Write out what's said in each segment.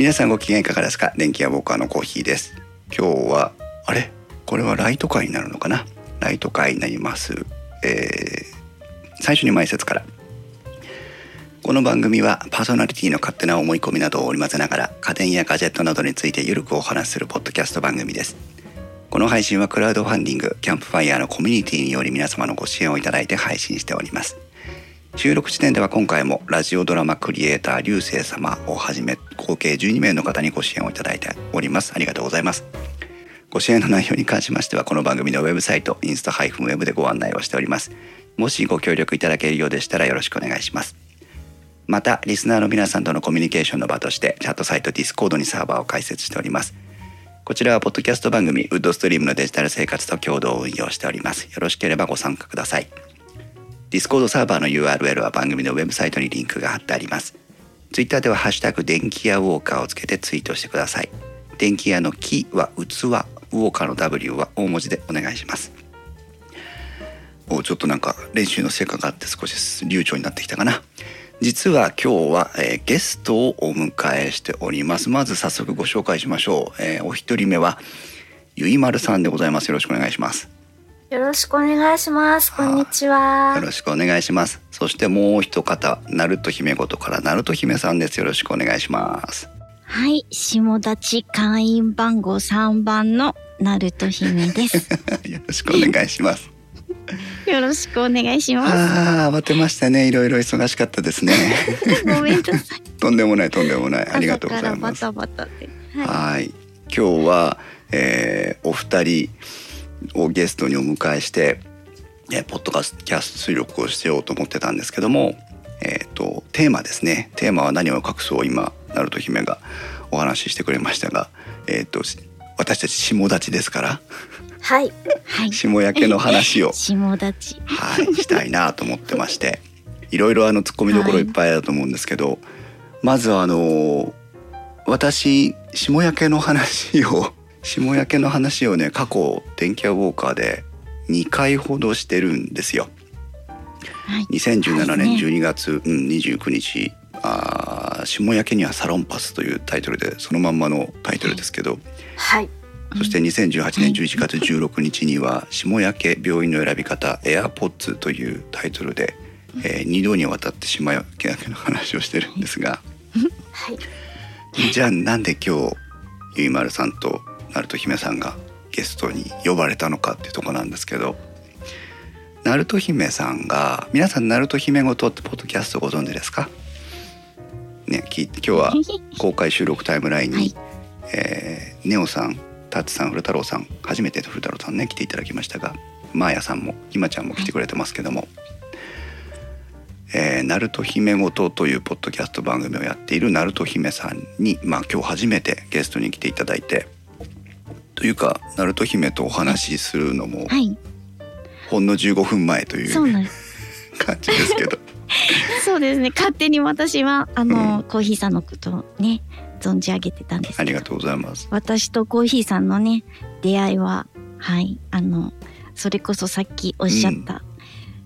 皆さんご機嫌いかがですか？電気屋ウォーカーのコーヒーです。今日はあれ？これはライト会になるのかな？ライト会になります、えー最初に前説から。この番組はパーソナリティの勝手な思い込みなどを織り交ぜながら家電やガジェットなどについてゆるくお話しするポッドキャスト番組です。この配信はクラウドファンディングキャンプファイヤーのコミュニティにより皆様のご支援をいただいて配信しております。収録時点では今回もラジオドラマクリエイター流星様をはじめ合計12名の方にご支援をいただいております。ありがとうございます。ご支援の内容に関しましてはこの番組のウェブサイトインスタ -web でご案内をしております。もしご協力いただけるようでしたらよろしくお願いします。またリスナーの皆さんとのコミュニケーションの場としてチャットサイト Discord にサーバーを開設しております。こちらはポッドキャスト番組ウッドストリームのデジタル生活と共同運用しております。よろしければご参加ください。Discord サーバーの URL は番組のウェブサイトにリンクが貼ってあります。Twitter ではハッシュタグ電気屋ウォーカーをつけてツイートしてください。電気屋の木は器、ウォーカーの W は大文字でお願いします。おちょっとなんか練習の成果があって少し流暢になってきたかな。実は今日は、えーゲストをお迎えしております。まず早速ご紹介しましょう。えーお一人目はゆいまるさんでございます。よろしくお願いします。よろしくお願いします。こんにちはよ。ろしくお願いします。そしてもう一方、ナルト姫ごとからナルト姫さんです。よろしくお願いします。はい、下立会員番号3番のナルト姫です。よろしくお願いします。よろしくお願いしまああ、慌てましたね。いろいろ忙しかったですね。す。ごめんなさい。とんでもない、とんでもない。ありがとうござい朝からバます。タバタで。はい。はい。今日は、えーお二人をゲストにお迎えして、えーポッドキャスト収録をしようと思ってたんですけども、えっ、とテーマですね。テーマは何を隠そう今ナルト姫がお話ししてくれましたが、えっ、とし私たち下立ちですからはい。はい。下焼けの話を 下立。はいしたいなと思ってまして、いろいろあの突っ込みどころいっぱいあると思うんですけど、まずあの私下焼けの話を下焼けの話をね過去電気屋ウォーカーで2回ほどしてるんですよ。はい。2017年はいね12月、うん、29日あー下焼けにはサロンパスというタイトルでそのまんまのタイトルですけど、はい。そして2018年11月16日には下焼け病院の選び方 AirPods というタイトルで、え2度にわたって下焼けの話をしてるんですがはい。じゃあなんで今日ゆいまるさんとナルト姫さんがゲストに呼ばれたのかっていうところなんですけどナルト姫さんが皆さんナルト姫ごとってポッドキャストご存知ですか？ね聞いて今日は 公開収録タイムラインに、はい。えーネオさんタッツさん古太郎さん初めての古太郎さんね来ていただきましたがマーヤさんもひまちゃんも来てくれてますけども「えー、ナルト姫ごと」というポッドキャスト番組をやっているナルト姫さんに、まあ、今日初めてゲストに来ていただいてというかナルト姫とお話しするのもはい。ほんの15分前という。感じですけど そうですね。勝手に私はあの、コーヒーさんのことをね存じ上げてたんです。ありがとうございます。私とコーヒーさんのね出会いははいあのそれこそさっきおっしゃった、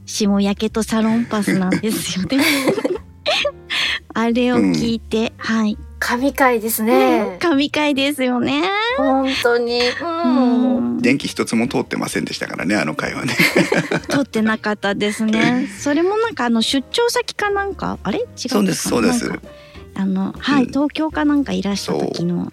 下焼けとサロンパスなんですよね。あれを聞いて、はい神回ですね。神回ですよね。本当に。ううん。ん電気一つも通ってませんでしたからねあの回はね。通ってなかったですね。それもなんかあの出張先かなんか？あれ？違うそうですそうですあのはい、うん東京かなんかいらした時の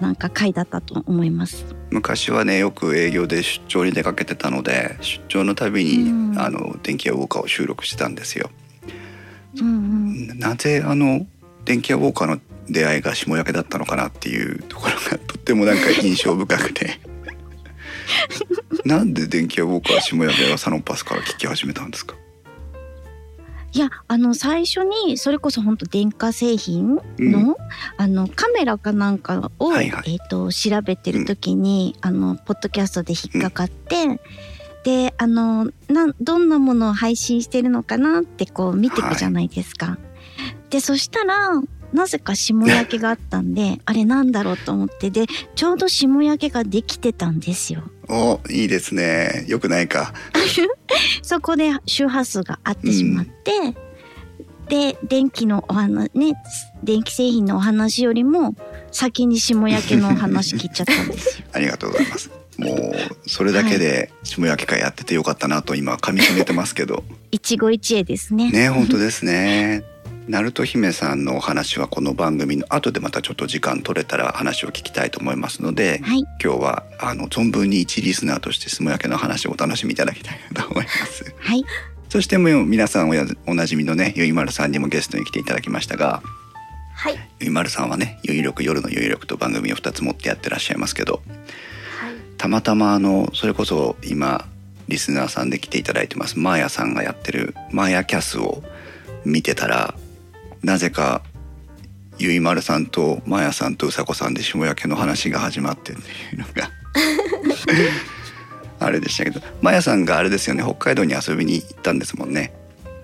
なんか回だったと思います。昔はねよく営業で出張に出かけてたので出張のたびに、うんあの電気屋ウォーカーを収録してたんですよ。うんうん。なぜあの電気屋ウォーカーの出会いが下焼けだったのかなっていうところがとってもなんか印象深くて。なんで電気屋ウォーカー下焼けがサロンパスから聞き始めたんですか？いやあの最初にそれこそ本当電化製品の,、うあのカメラかなんかを、はいはい。えー、と調べてる時に、あのポッドキャストで引っかかって、であのなんどんなものを配信してるのかなってこう見ていくじゃないですか。でそしたらなぜか霜焼けがあったんで あれなんだろうと思ってでちょうど霜焼けができてたんですよ。おいいですね。よくないか。そこで周波数が合ってしまって、で電気のお話ね電気製品のお話よりも先に霜焼けのお話聞いちゃったんですよ。ありがとうございます。もうそれだけで下焼け会やっててよかったなと今噛み締めてますけど。一期一会ですね。ね本当ですねナルト姫さんのお話はこの番組の後でまたちょっと時間取れたら話を聞きたいと思いますので、はい今日はあの存分に一リスナーとして下焼けの話をお楽しみいただきたいなと思いますはいそしてもう皆さんおやおなじみのねゆいまるさんにもゲストに来ていただきましたがはい。ゆいまるさんはね有力夜の有力と番組を2つ持ってやってらっしゃいますけどはい。たまたまあのそれこそ今リスナーさんで来ていただいてますマーヤさんがやってるマーヤキャスを見てたらなぜかゆいまるさんとマーヤさんとうさこさんで下焼けの話が始まってっていうのが あれでしたけどマーヤさんがあれですよね北海道に遊びに行ったんですもんね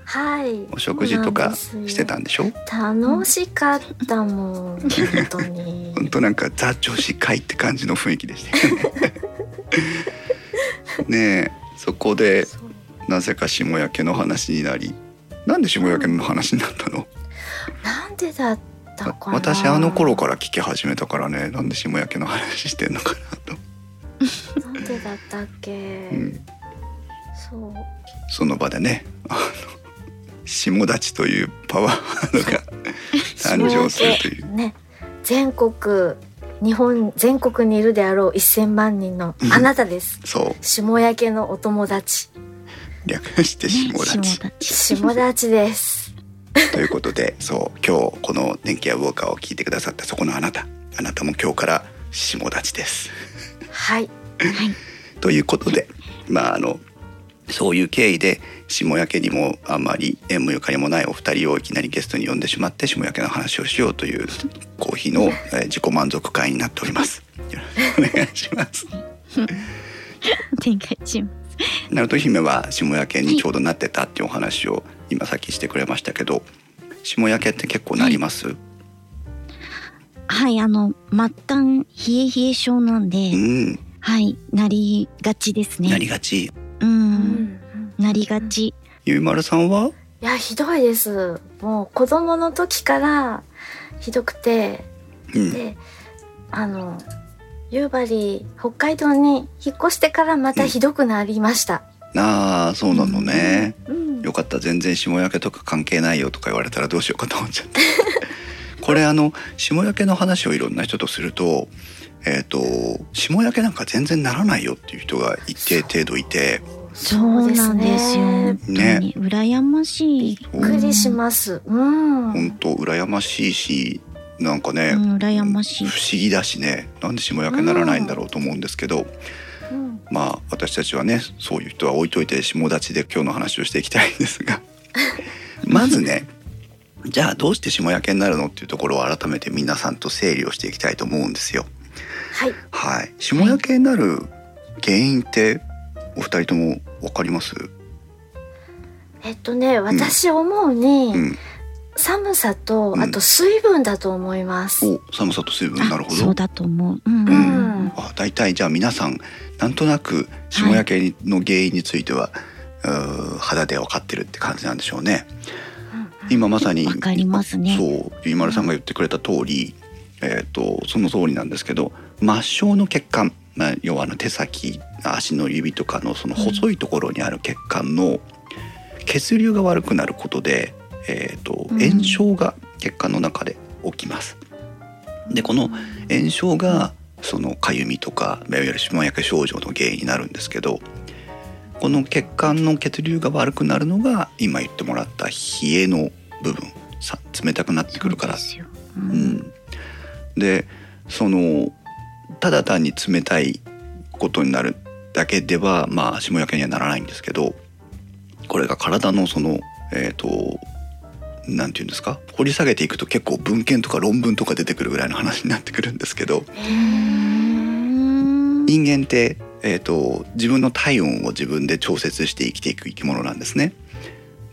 はい。お食事とかしてたんでしょ？楽しかったもん。本当に。本当なんかザ女子会って感じの雰囲気でしたよね ねえそこでなぜか下焼けの話になりなんで下焼けの話になったの？なんでだったかな。私あの頃から聞き始めたからねなんで下焼けの話してんのかなと、なんでだったっけ。うん、そう。その場でねあの下立ちというパワーワードが誕生するというね。全国。日本全国にいるであろう1000万人のあなたです。そう下焼けのお友達。略して下立ち、下立です。ということでそう今日この「電気屋ウォーカー」を聞いてくださったそこのあなたあなたも今日から下立ちです。はい。はい ということでまああのそういう経緯で下焼けにもあんまり縁もゆかりもないお二人をいきなりゲストに呼んでしまって下焼けの話をしようというコーヒーの、えー自己満足会になっております。よろしくお願いします。お願いします。ナルト姫は下焼けにちょうどなってたっていうお話を今さっきしてくれましたけど下焼けって結構なります、はいあの末端冷え冷え症なんで、うん。はいなりがちですね。なりがち？うん、うんなりがち。ゆいまるさんは？いやひどいです。もう子供の時からひどくてうん。であの夕張北海道に引っ越してからまたひどくなりました、ああそうなのね、うんよかった全然下焼けとか関係ないよとか言われたらどうしようかと思っちゃって。これあの下焼けの話をいろんな人とするとえっ、と下焼けなんか全然ならないよっていう人が一定程度いて。そうなんですよ。本当ねに羨ましい。びっくりします。うん。本当羨ましいしなんかね、うん、羨ましい。不。思議だしね。なんで下焼けにならないんだろうと思うんですけど、うんまあ私たちはねそういう人は置いといて下立ちで今日の話をしていきたいんですが。まずねじゃあどうして下焼けになるのっていうところを改めて皆さんと整理をしていきたいと思うんですよ。はい。はい、下焼けになる原因ってお二人ともわかります？えっとね私思うに、うん、寒さとうんあと水分だと思います、お寒さと水分なるほど。そうだと思う。うん、ううん。んあ大体じゃあ皆さんなんとなく下焼けの原因については、うー肌で分かってるって感じなんでしょうね。今まさにわかりますねそうゆいまるさんが言ってくれた通り、えっ、とその通りなんですけど末梢の血管、まあ、要はあの手先足の指とかのその細いところにある血管の血流が悪くなることで、えー、とうん炎症が血管の中で起きます。でこの炎症がそのかゆみとかいわゆる下焼け症状の原因になるんですけどこの血管の血流が悪くなるのが今言ってもらった冷えの部分さ冷たくなってくるからそうですよ。う。うんん、でそのただ単に冷たいことになるだけではまあ霜焼けにはならないんですけどこれが体のそのえっ、となんていうんですか？掘り下げていくと結構文献とか論文とか出てくるぐらいの話になってくるんですけどうん人間って、えー、と自分の体温を自分で調節して生きていく生き物なんですね。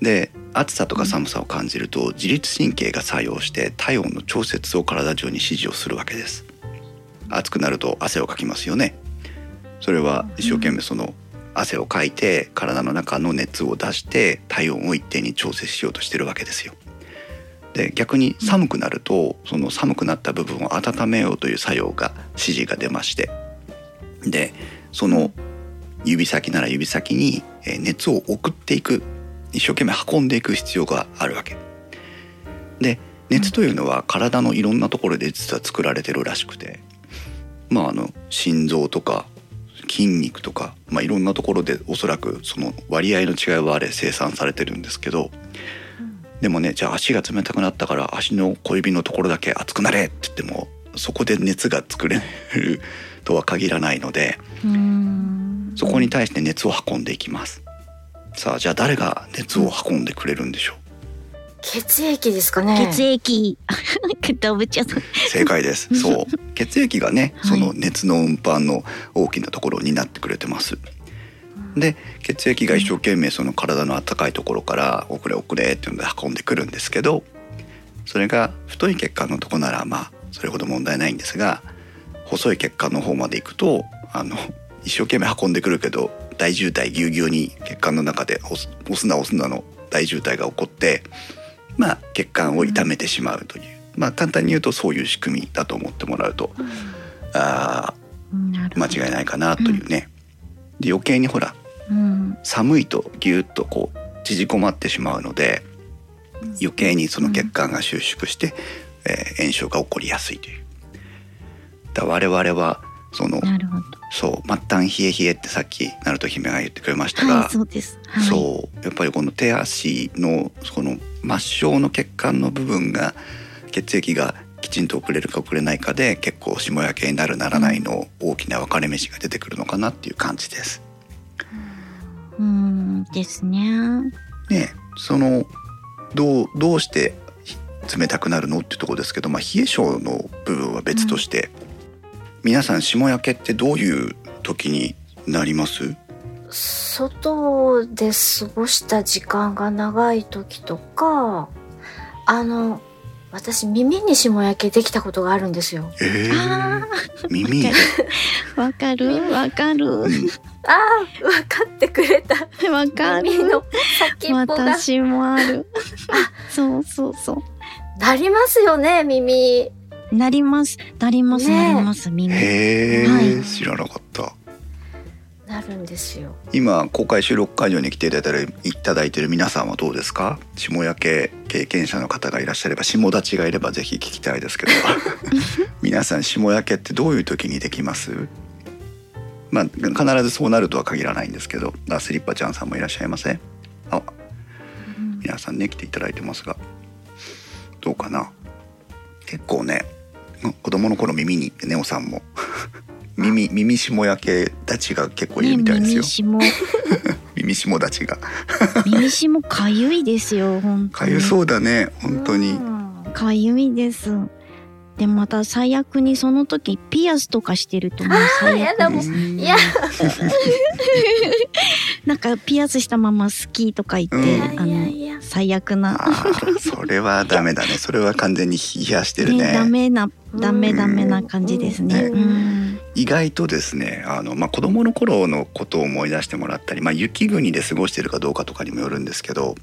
で暑さとか寒さを感じると自律神経が作用して体温の調節を体中に指示をするわけです。暑くなると汗をかきますよね。それは一生懸命その汗をかいて体の中の熱を出して体温を一定に調節しようとしてるわけですよ。で逆に寒くなるとその寒くなった部分を温めようという作用が指示が出まして。でその指先なら指先に熱を送っていく一生懸命運んでいく必要があるわけ。で熱というのは体のいろんなところで実は作られてるらしくて。まああの心臓とか筋肉とか、まあ、いろんなところでおそらくその割合の違いはあれ生産されてるんですけどでもねじゃあ足が冷たくなったから足の小指のところだけ熱くなれって言ってもそこで熱が作れるとは限らないのでうん。そこに対して熱を運んでいきます。さあじゃあ誰が熱を運んでくれるんでしょう？血液ですかね。血液。動物屋さん正解です。そう。血液がねはい。その熱の運搬の大きなところになってくれてますで血液が一生懸命その体の温かいところから「遅れ遅れ」っていうので運んでくるんですけどそれが太い血管のとこならまあそれほど問題ないんですが細い血管の方まで行くとあの一生懸命運んでくるけど大渋滞ぎゅうぎゅうに血管の中で押すな押すなの大渋滞が起こってまあ血管を痛めてしまうという、まあ簡単に言うとそういう仕組みだと思ってもらうとあなるほど。ー間違いないかなというね。で余計にほらうん寒いとギュッとこう縮こまってしまうので余計にその血管が収縮して、えー炎症が起こりやすいという。だ我々はそのそう末端冷え冷えってさっきナルト姫が言ってくれましたが、はいそうです。はい。そうやっぱりこの手足のこの末梢の血管の部分が血液がきちんと送れるか送れないかで結構霜焼けになるならないの大きな分かれ道が出てくるのかなっていう感じです。うんですね。ねそのどうどうして冷たくなるのってところですけど、まあ、冷え性の部分は別として、皆さん霜焼けってどういう時になります？外で過ごした時間が長い時とかあの私耳に霜焼けできたことがあるんですよ。えあー、耳、あ わかる？わかる？うんあー分かってくれた。わか耳のる先っぽが。私もある。そうそうそなりますよね耳。うなります。なります、なります耳。へえ、はい。知らなかった。なるんですよ。今公開収録会場に来ていただいてるいただいてる皆さんはどうですか？下焼け経験者の方がいらっしゃれば下立ちがいればぜひ聞きたいですけど。皆さん下焼けってどういう時にできます？まあ必ずそうなるとは限らないんですけどあスリッパちゃんさんもいらっしゃいませあうん皆さんね来ていただいてますが。どうかな？結構ね子供の頃耳にネオさんも。耳耳下焼け立ちが結構いるみたいですよ。ね、耳下 立ちが。耳しもかゆいですよ本当に。かゆそうだね本当に。うん。かゆいです。でまた最悪にその時ピアスとかしてるともう最やだもいやなんかピアスしたまま好きとか言って、うん。あの最悪な。それはダメだね。それは完全に冷やしてるね。ねダメなダメダメな感じですね。うん。うん意外とですねあの、まあ、子供の頃のことを思い出してもらったり、まあ、雪国で過ごしてるかどうかとかにもよるんですけど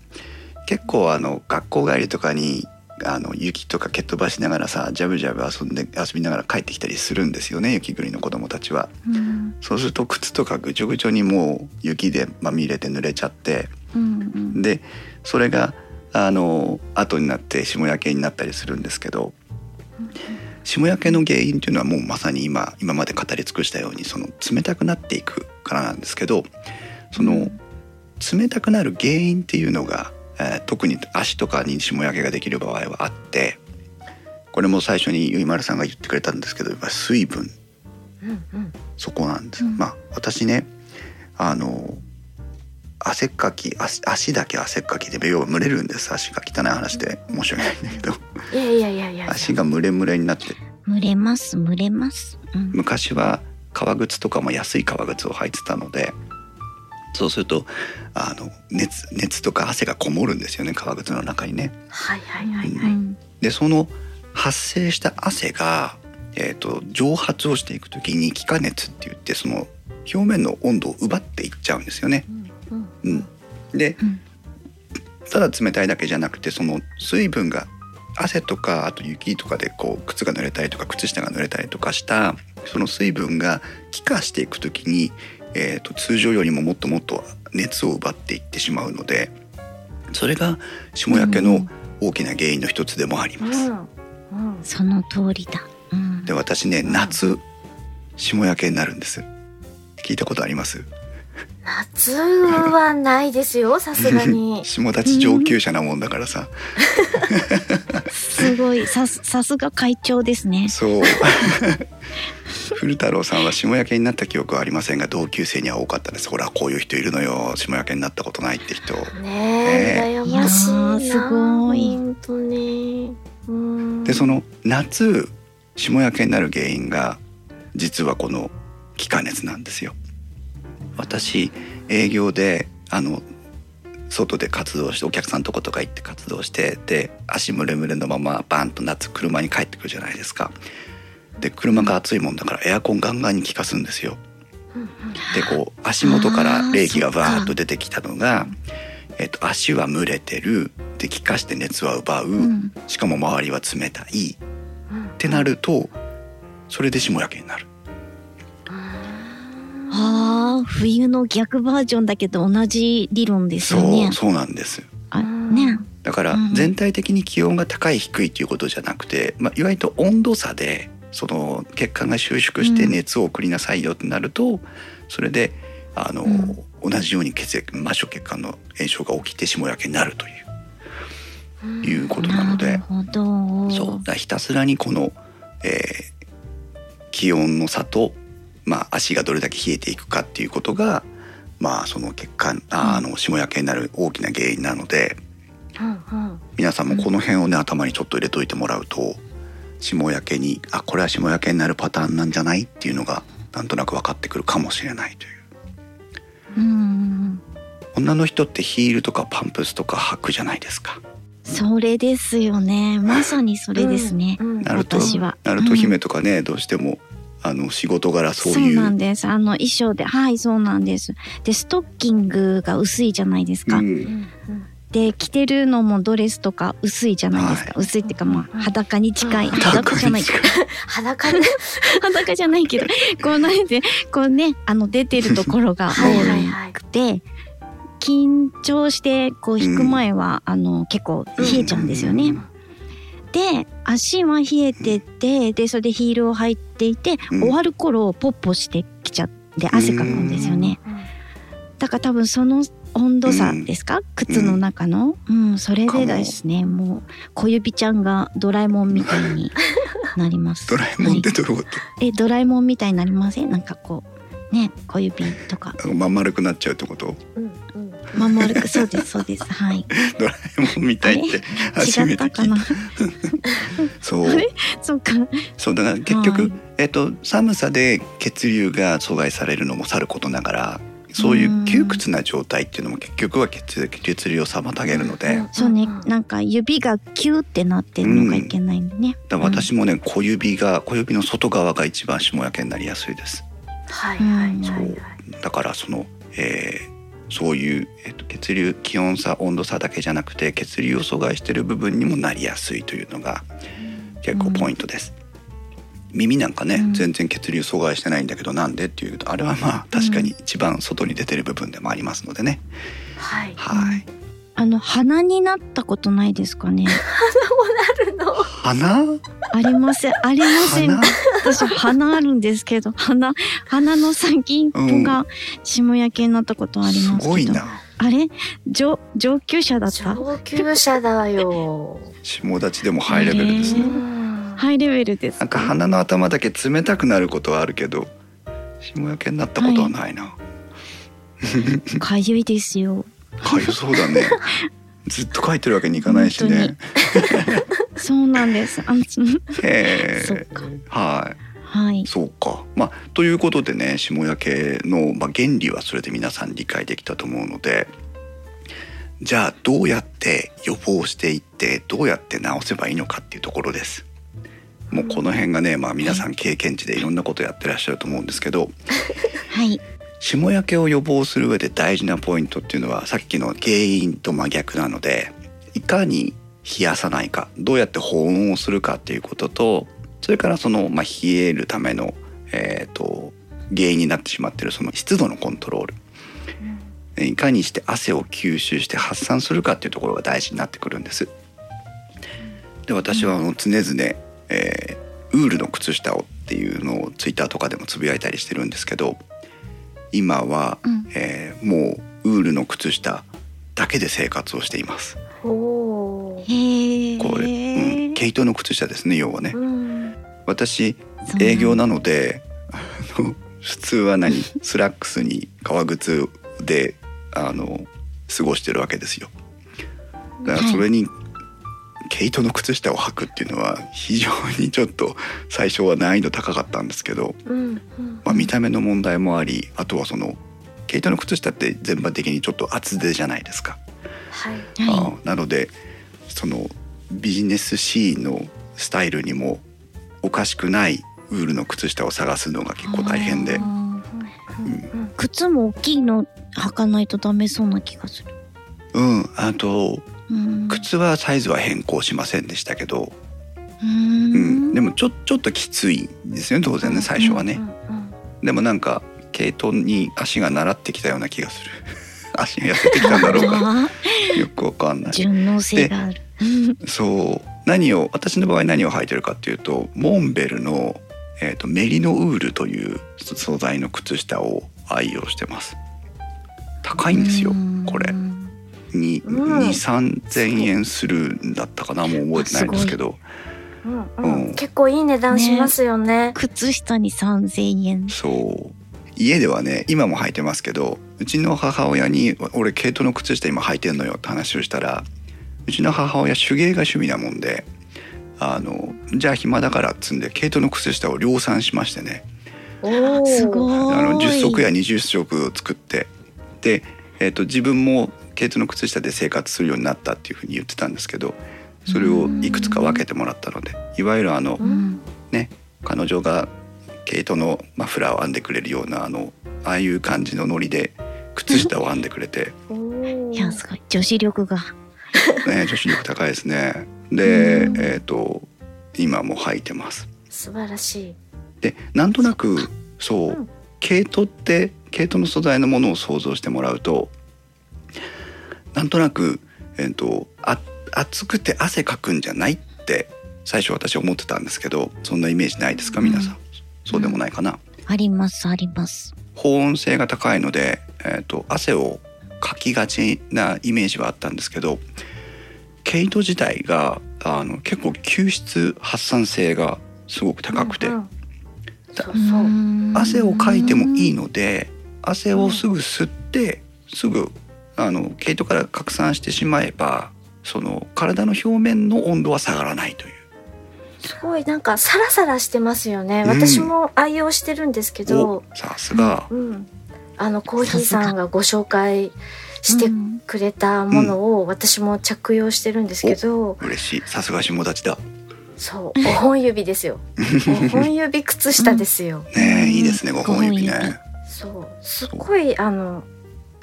結構あの学校帰りとかにあの雪とか蹴っ飛ばしながらさジャブジャブ遊んで遊びながら帰ってきたりするんですよね雪国の子供たちは。うんそうすると靴とかぐちょぐちょにもう雪でまみれて濡れちゃってうんでそれがあの後になって霜焼けになったりするんですけど霜焼けの原因っていうのはもうまさに今今まで語り尽くしたようにその冷たくなっていくからなんですけどその冷たくなる原因っていうのが、えー特に足とかに霜焼けができる場合はあってこれも最初にゆいまるさんが言ってくれたんですけどやっぱり水分。うんうん。そこなんです、うん。まあ私ねあの汗っかき足足だけ汗っかきで要は蒸れるんです。足が汚い話で。申し訳ないんだけど。いやいやいやいや。いや足が蒸れ蒸れになって。蒸れます蒸れます。うん。昔は革靴とかも安い革靴を履いてたのでそうするとあの熱熱とか汗がこもるんですよね。革靴の中にね。はいはいはいはい、うん。でその発生した汗が、えー、と蒸発をしていく時に気化熱って言ってその表面の温度を奪っていっちゃうんですよね。うんうん。うん、でうん。ただ冷たいだけじゃなくてその水分が汗とかあと雪とかでこう靴が濡れたりとか靴下が濡れたりとかしたその水分が気化していく時に、えー、と通常よりももっともっと熱を奪っていってしまうのでそれが霜焼けの大きな原因の一つでもあります。うん。うん。その通りだ。うん。で私ね夏霜焼けになるんです。聞いたことあります？夏はないですよ さすがに。下立ち上級者なもんだからさ、すごい。さすさすが会長ですね。そう。古太郎さんは霜焼けになった記憶はありませんが同級生には多かったです。ほらこういう人いるのよ。霜焼けになったことないって人。ねえ羨ましいすごい。本当に。うん。でその夏霜焼けになる原因が実はこの気化熱なんですよ私営業であの外で活動してお客さんのとことか行って活動してで足ムレムレのままバンと夏車に帰ってくるじゃないですか。で車が暑いもんだからエアコンガンガンに効かすんですよ。でこう足元から冷気がバーッと出てきたのが、えっと、足は蒸れてる。で気化して熱は奪う、うん。しかも周りは冷たい。うんってなるとそれで霜焼けになるああ冬の逆バージョンだけど同じ理論ですそう、よね。そうなんです。あね。だからうん。全体的に気温が高い低いということじゃなくて、まあ、いわゆる温度差でその血管が収縮してうん。熱を送りなさいよってなると、それであの、うん。同じように血液末梢血管の炎症が起きて霜焼けになるといううん。いうことなのでるほど。そう。だひたすらにこの、えー気温の差と、まあ、足がどれだけ冷えていくかっていうことが、まあ、その血管ああの霜焼けになる大きな原因なので皆さんもこの辺をね頭にちょっと入れといてもらうと霜焼けにあこれは霜焼けになるパターンなんじゃないっていうのがなんとなく分かってくるかもしれないといううん。女の人ってヒールとかパンプスとか履くじゃないですか。それですよね。まさにそれですね。うんうんナルト私はナルト姫とかね、どうしてもあの仕事柄そうそういうなんです。あの衣装で、はい、そうなんです。で、ストッキングが薄いじゃないですか。うんうんうんで、着てるのもドレスとか薄いじゃないですか。は薄いっていうか、まあ、裸に近い。うん裸じゃない。裸で 裸じゃないけど、こうなんで、こうね、あの出てるところが はいはい多はいくて、緊張してこう引く前は、あの結構冷えちゃうんですよね。で、足は冷えてて、で、それでヒールを履いていて、うん。終わる頃ポッポしてきちゃって汗かくんですよね。だから多分その温度差ですか、靴の中の、うん、それでですねもう小指ちゃんがドラえもんみたいになります。ドラえもんってどういうこはいえドラえもんみたいになりません？なんかこうね小指とか。と、まん丸くなっちゃうってこと？うんうん。まん丸くそうですそうです。はい。ドラえもんみたいって初違めってた。かな聞いた そう。そうか。そうだから結局、はい。えっと、寒さで血流が阻害されるのもさることながらそういう窮屈な状態っていうのも結局は血血流を妨げるので、うんそうね。うんなんか指がキューってなってるのがいけないんでね、だから私もね小指が小指の外側が一番霜焼けになりやすいですはいはいはい。だからその、えーそういう、えっと血流気温差温度差だけじゃなくて血流を阻害している部分にもなりやすいというのが結構ポイントです。耳なんかね、うん。全然血流阻害してないんだけどなんでっていうとあれはまあ確かに一番外に出てる部分でもありますのでね、はい。はいあの鼻になったことないですかね？あるの？鼻？ありません。ありません。鼻？私鼻あるんですけど鼻鼻の先っぽが霜焼けになったことありすますけど、ごいな。あれ？上上級者だった？上級者だよ。下立ちでもハイレベルですへね、うんハイレベルです。なんか鼻の頭だけ冷たくなることはあるけど霜焼けになったことはないな、かゆいですよかゆそうだね。ずっと書いてるわけにいかないしね。そうなんです。あのえはい。はい。そうか。まあということでね霜焼けの、まあ、原理はそれで皆さん理解できたと思うのでじゃあどうやって予防していってどうやって治せばいいのかっていうところです。もうこの辺がね、まあ、皆さん経験値でいろんなことやってらっしゃると思うんですけど。はい霜焼けを予防する上で大事なポイントっていうのはさっきの原因と真逆なのでいかに冷やさないかどうやって保温をするかっていうこととそれからその、まあ、冷えるための、えー、と原因になってしまっているその湿度のコントロール。いかにして汗を吸収して発散するかっていうところが大事になってくるんです。で私はあの常々、えー、ウールの靴下をっていうのをツイッターとかでもつぶやいたりしてるんですけど今は、うん。えーもうウールの靴下だけで生活をしています。これ、うん、毛糸の靴下ですね要はね。うん。私営業なのであの普通は何？スラックスに革靴であの過ごしてるわけですよ。だからそれに毛糸の靴下を履くっていうのは非常にちょっと最初は難易度高かったんですけど、うんうんまあ、見た目の問題もありあとはその毛糸の靴下って全般的にちょっと厚手じゃないですか。はいはあなのでそのビジネスシーンのスタイルにもおかしくないウールの靴下を探すのが結構大変でうん靴も大きいの履かないとダメそうな気がする。うんあとうん。靴はサイズは変更しませんでしたけど、ううん。ん。でもちょちょっときついんですよね当然ね最初はね、うんうんでもなんか毛糸に足が習ってきたような気がする。足が痩せてきたんだろうか。あよくわかんない。ー順応性がある。そう。何を私の場合何を履いてるかっていうとモンベルの、えー、とメリノウールという素材の靴下を愛用してます。高いんですよこれ2 3千円するんだったかなもう覚えてないんですけど。うんうん。うん。結構いい値段しますよね。靴下に三千円。そう。家ではね今も履いてますけどうちの母親に「俺毛糸の靴下今履いてんのよ」って話をしたらうちの母親手芸が趣味なもんであのじゃあ暇だからっつんで毛糸の靴下を量産しましてね。おー。すごい。あの10足や20足を作って。で、えー、と自分も毛糸の靴下で生活するようになったっていうふうに言ってたんですけどそれをいくつか分けてもらったのでいわゆるあのうん。ね彼女が毛糸のマフラーを編んでくれるようなあのああいう感じのノリで靴下を編んでくれて、いやすごい女子力が。ね、女子力高いですね。で、うんえっ、と今も履いてます。素晴らしい。でなんとなくそう、うん毛糸って毛糸の素材のものを想像してもらうとなんとなく、えー、とあ暑くて汗かくんじゃないって最初私思ってたんですけどそんなイメージないですか皆さん、そうでもないかな。ありますあります。保温性が高いので、えー、と汗をかきがちなイメージはあったんですけど毛糸自体があの結構吸湿発散性がすごく高くて、うんうんそうそう。うん汗をかいてもいいので汗をすぐ吸ってすぐあの毛糸から拡散してしまえばその体の表面の温度は下がらないという。すごいなんかサラサラしてますよね。うん私も愛用してるんですけどお、さすが、うん、あのコーヒーさんがご紹介してうんくれたものを私も着用してるんですけど、嬉しいさすが下立ちだ。そう5本指ですよ。5本指靴下ですよ。ねえいいですねうん5本指ね。そうすっごいあの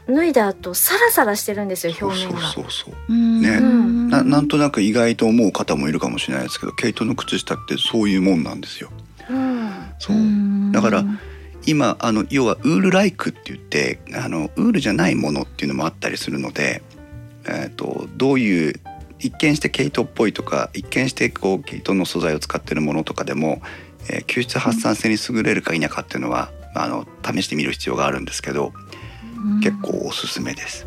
脱いだ後サラサラしてるんですよそうそう表面が。そうそう。うんねうんななんとなく意外と思う方もいるかもしれないですけど毛糸の靴下ってそういうもんなんですよ。うんそううんだから今あの要はウールライクって言ってあのウールじゃないものっていうのもあったりするので、えー、とどういう一見して毛糸っぽいとか一見してこう毛糸の素材を使ってるものとかでも、えー吸湿発散性に優れるか否かっていうのは、まあ、あの試してみる必要があるんですけど結構おすすめです。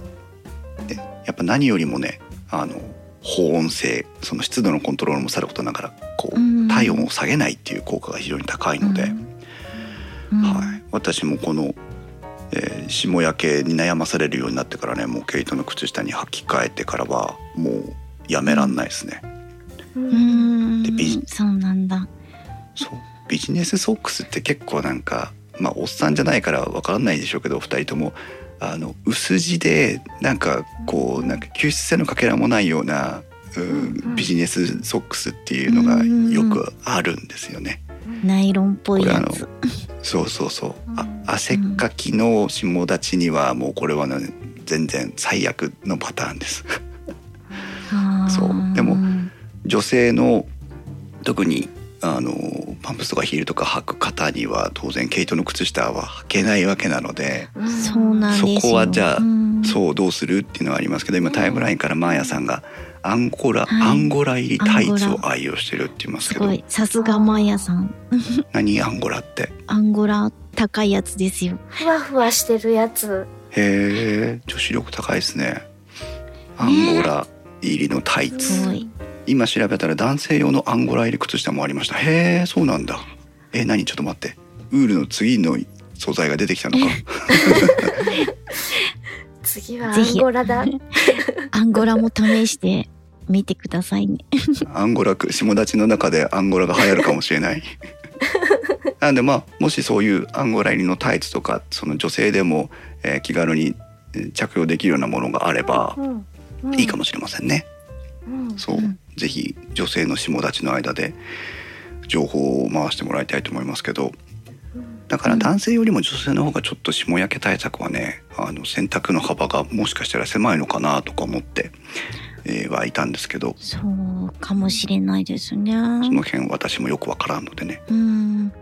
でやっぱ何よりもねあの保温性その湿度のコントロールもさることながらこう体温を下げないっていう効果が非常に高いので、うん。はい、私もこの、えー霜焼けに悩まされるようになってからねもう毛糸の靴下に履き替えてからはもうやめらんないですね。ううんんでそうなんだ。そう。ビジネスソックスって結構なんかまあおっさんじゃないからわからないでしょうけど2人ともあの薄地でなんかこうなんか吸湿性のかけらもないような、うんうんビジネスソックスっていうのがよくあるんですよね。ナイロンっぽいやつそうそうそう。あうん汗っかきの下立ちにはもうこれはね全然最悪のパターンです。そうでも女性の特にあのパンプスとかヒールとか履く方には当然毛糸の靴下は履けないわけなので、うん。そうなんですよ。そこはじゃあうん。そうどうするっていうのはありますけど今タイムラインからマーヤさん。がアンゴラ、はい。アンゴラ入りタイツを愛用してるって言いますけど。すごい。さすがマーヤさん。何アンゴラって？アンゴラ高いやつですよ。ふわふわしてるやつ。へえ女子力高いですね。アンゴラ入りのタイツ、すごい今調べたら男性用のアンゴラ入り靴下もありました。へえそうなんだ。え何？ちょっと待って。ウールの次の素材が出てきたのか。次はアンゴラだ。アンゴラも試してみてくださいね。アンゴラ下立ちの中でアンゴラが流行るかもしれない。なんでまあもしそういうアンゴラ入りのタイツとかその女性でも、えー気軽にえー着用できるようなものがあればいいかもしれませんね、うん。そう、うんぜひ女性の下立ちの間で情報を回してもらいたいと思いますけどうん。だから男性よりも女性の方がちょっと霜焼け対策はねあの選択の幅がもしかしたら狭いのかなとか思って、えーはいたんですけど。そうかもしれないですね。その辺私もよくわからんのでね。うん。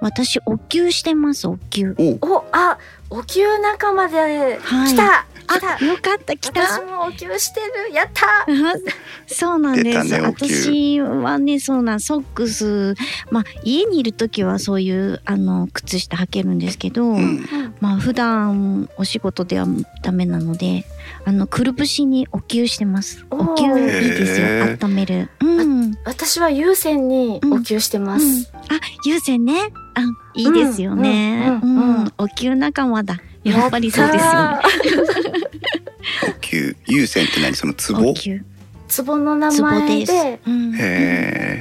私お灸してますお灸。おあお灸仲間ではい来た、来たあ よかった来た。私もお灸してる。やった。あそうなんです、ね私はねそうなんソックス。まあ家にいる時はそういうあの靴下履けるんですけど、うん。まあ普段お仕事ではダメなのであのくるぶしにお灸してます。お灸いいですよ。温める。うん。私は有線にお灸してまうん。す、あ有線ね。あいいですよね。うんお灸仲間だやっぱりそうですよね。お灸有線って何？そのツボツボの名前でうん。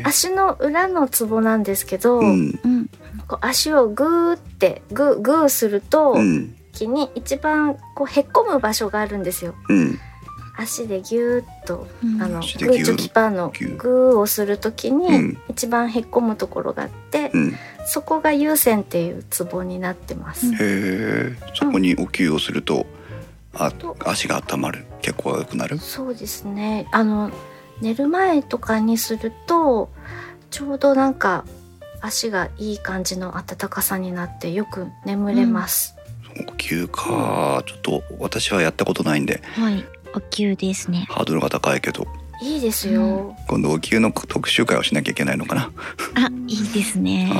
足の裏のツボなんですけど、うん。うんこう足をグーってグーグーすると、うん。時に一番こうへっこむ場所があるんですよ。うん。足でギューッと、うん。あのグーーチョキパーのグーをするときに、うん。一番へっこむところがあって、うんそこが有線っていうツボになってます、うん。へえそこにお灸をするとあ足が温まる？血行が良くなる？そうですね。あの寝る前とかにするとちょうどなんか足がいい感じの暖かさになってよく眠れます、お灸か。ちょっと私はやったことないんで。はい。お灸ですね。ハードルが高いけどいいですよ、今度お灸の特集会をしなきゃいけないのかな。あいいですね。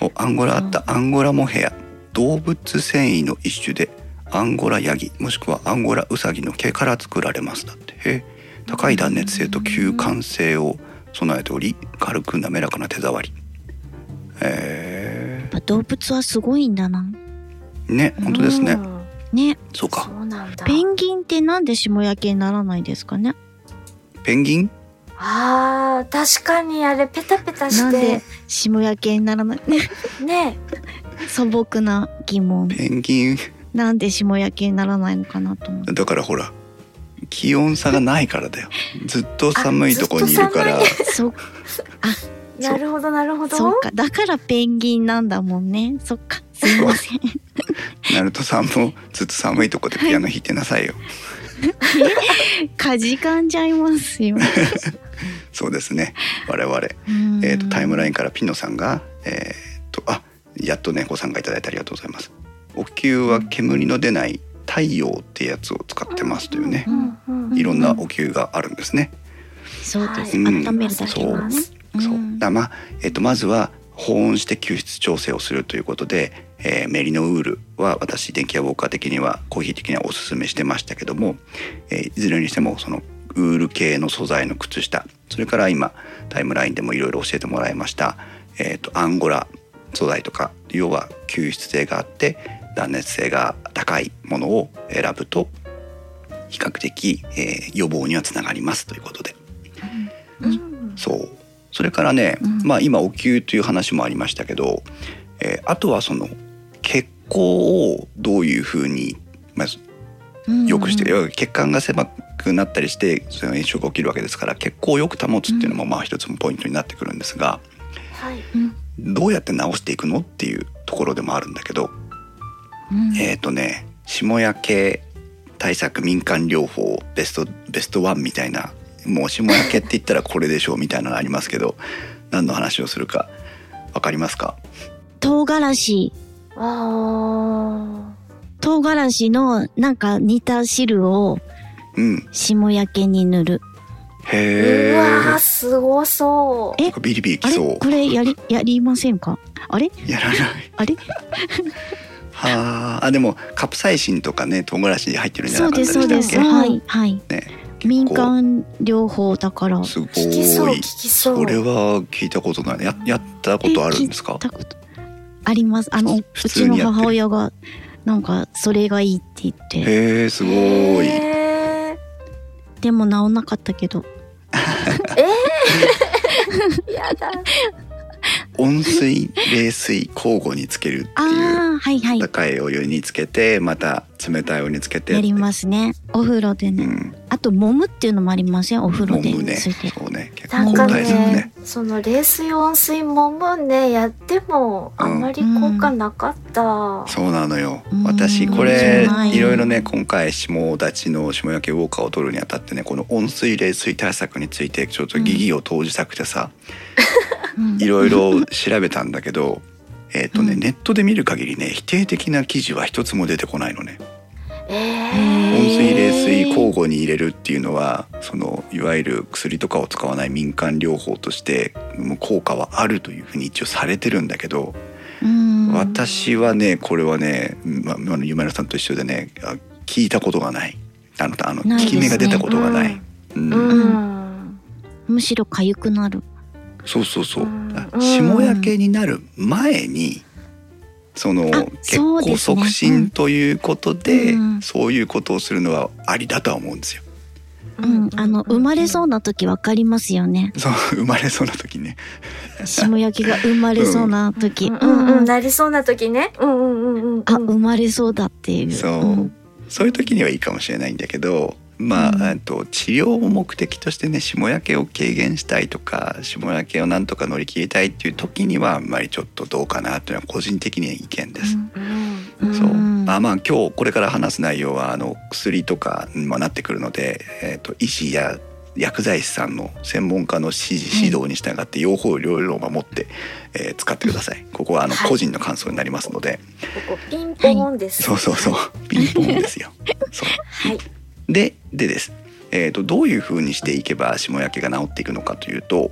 おアンゴラあった。アンゴラモヘア動物繊維の一種でアンゴラヤギもしくはアンゴラウサギの毛から作られます。だって。高い断熱性と吸汗性を備えており軽く滑らかな手触り。へやっぱ動物はすごいんだな。えね本当ですね。うん。ね。そうか。そうなんだ。ペンギンってなんで霜焼けにならないですかね？ペンギン？あー確かにあれペタペタしなんでて霜焼けにならない？ね。ね。素朴な疑問。ペンギン？なんで霜焼けにならないのかなと思ってだからほら気温差がないからだよ。ずっと寒いとこにいるから。あず そ なるほどなるほど。そうか。だからペンギンなんだもんね。そっか。すいません。ナルトさんもずっと寒いとこでピアノ弾いてなさいよ かじかんじゃいますよ。そうですね。我々。えー、とタイムラインからピノさんが、えー、とあやっとねご参加いただいてありがとうございます。お灸は煙の出ない太陽ってやつを使ってますというね、いろんなお灸があるんですね。そうです、うん。温めるだけのね。そう。う。ん。だまあ、えー、とまずは保温して吸湿調整をするということで、えーメリノウールは私電気屋ウォーカー的にはコーヒー的にはおすすめしてましたけども、えーいずれにしてもそのウール系の素材の靴下それから今タイムラインでもいろいろ教えてもらいました、えー、とアンゴラ素材とか要は吸湿性があって断熱性が高いものを選ぶと比較的、えー予防にはつながりますということで。うん。そう。それからね、うん。まあ今お灸という話もありましたけど、えーあとはその血行をどういうふうに、まあ、うん良くして、要は血管が狭くなったりしてその炎症が起きるわけですから血行をよく保つっていうのもまあ一つのポイントになってくるんですがはい。どうやって治していくのっていうところでもあるんだけど、うん。えっ、とね霜焼け対策民間療法ベストベストワンみたいなもう霜焼けって言ったらこれでしょうみたいなのありますけど何の話をするかわかりますか？唐辛子あ唐辛子のなんか煮た汁をうん。霜焼けに塗る。ー。へうわーえすごそう。え？ビリビリあれきそう。これやりやりませんか？あれ？やらない。あれ？はああでもカプサイシンとかね唐辛子入ってるんじゃそうなかったですそうですでしたっけうんはいはい。ね。民間療法だから。すご聞きそう聞いきそう。それは聞いたことない。ややったことあるんですか？え聞いたこと？あります。あのう普ちの母親がなんかそれがいいって言って。へえすごい。へでも治んなかったけど。ー。やだ。温水冷水交互につけるっていうああはいはい。高いお湯につけてまた冷たいお湯につけてやりますね。お風呂でね、うん。あと揉むっていうのもありません？お風呂でね。そうね。結構大切ねね。その冷水温水揉むねやってもあんまり効果なかった、そうなのよ。うん。私これいろいろね今回下立ちの下焼けウォーカーを取るにあたってねこの温水冷水対策についてちょっと疑義を投じたくてさ、うん。いろいろ調べたんだけどえっとね、うんネットで見る限りね否定的な記事は一つも出てこないのね。温ー、水冷水交互に入れるっていうのはそのいわゆる薬とかを使わない民間療法として効果はあるというふうに一応されてるんだけど、うん。私はねこれはね、ま、ゆまるさんと一緒でねあ聞いたことがない。あのあの効き目が出たことがない。うん。うん、むしろ痒くなる。そうそうそう。うん。あ霜焼けになる前にそのあ血行そうですね。促進ということでうん。そういうことをするのはありだとは思うんですよ。うん、あの生まれそうな時わかりますよね。そう生まれそうな時ね。霜焼きが生まれそうな時、うん。うんうん、なりそうな時ね。うんうんうんうんうん。あ生まれそうだっていう。そう、ん。そういう時にはいいかもしれないんだけどまあ、うん。えっと治療を目的としてね霜焼けを軽減したいとか霜焼けをなんとか乗り切りたいっていう時にはあんまりちょっとどうかなというのは個人的には意見です。うん。うん。そう。うん。まあまあ今日これから話す内容はあの薬とかにもなってくるので、えっと医師や薬剤師さんの専門家の指示はい指導に従って用法両論を守って、えー使ってください。ここはあのはい。個人の感想になりますので、ここピンポンです。そうそうそう。ピンポンですよ。ででです、えー、とどういうふうにしていけば霜焼けが治っていくのかというと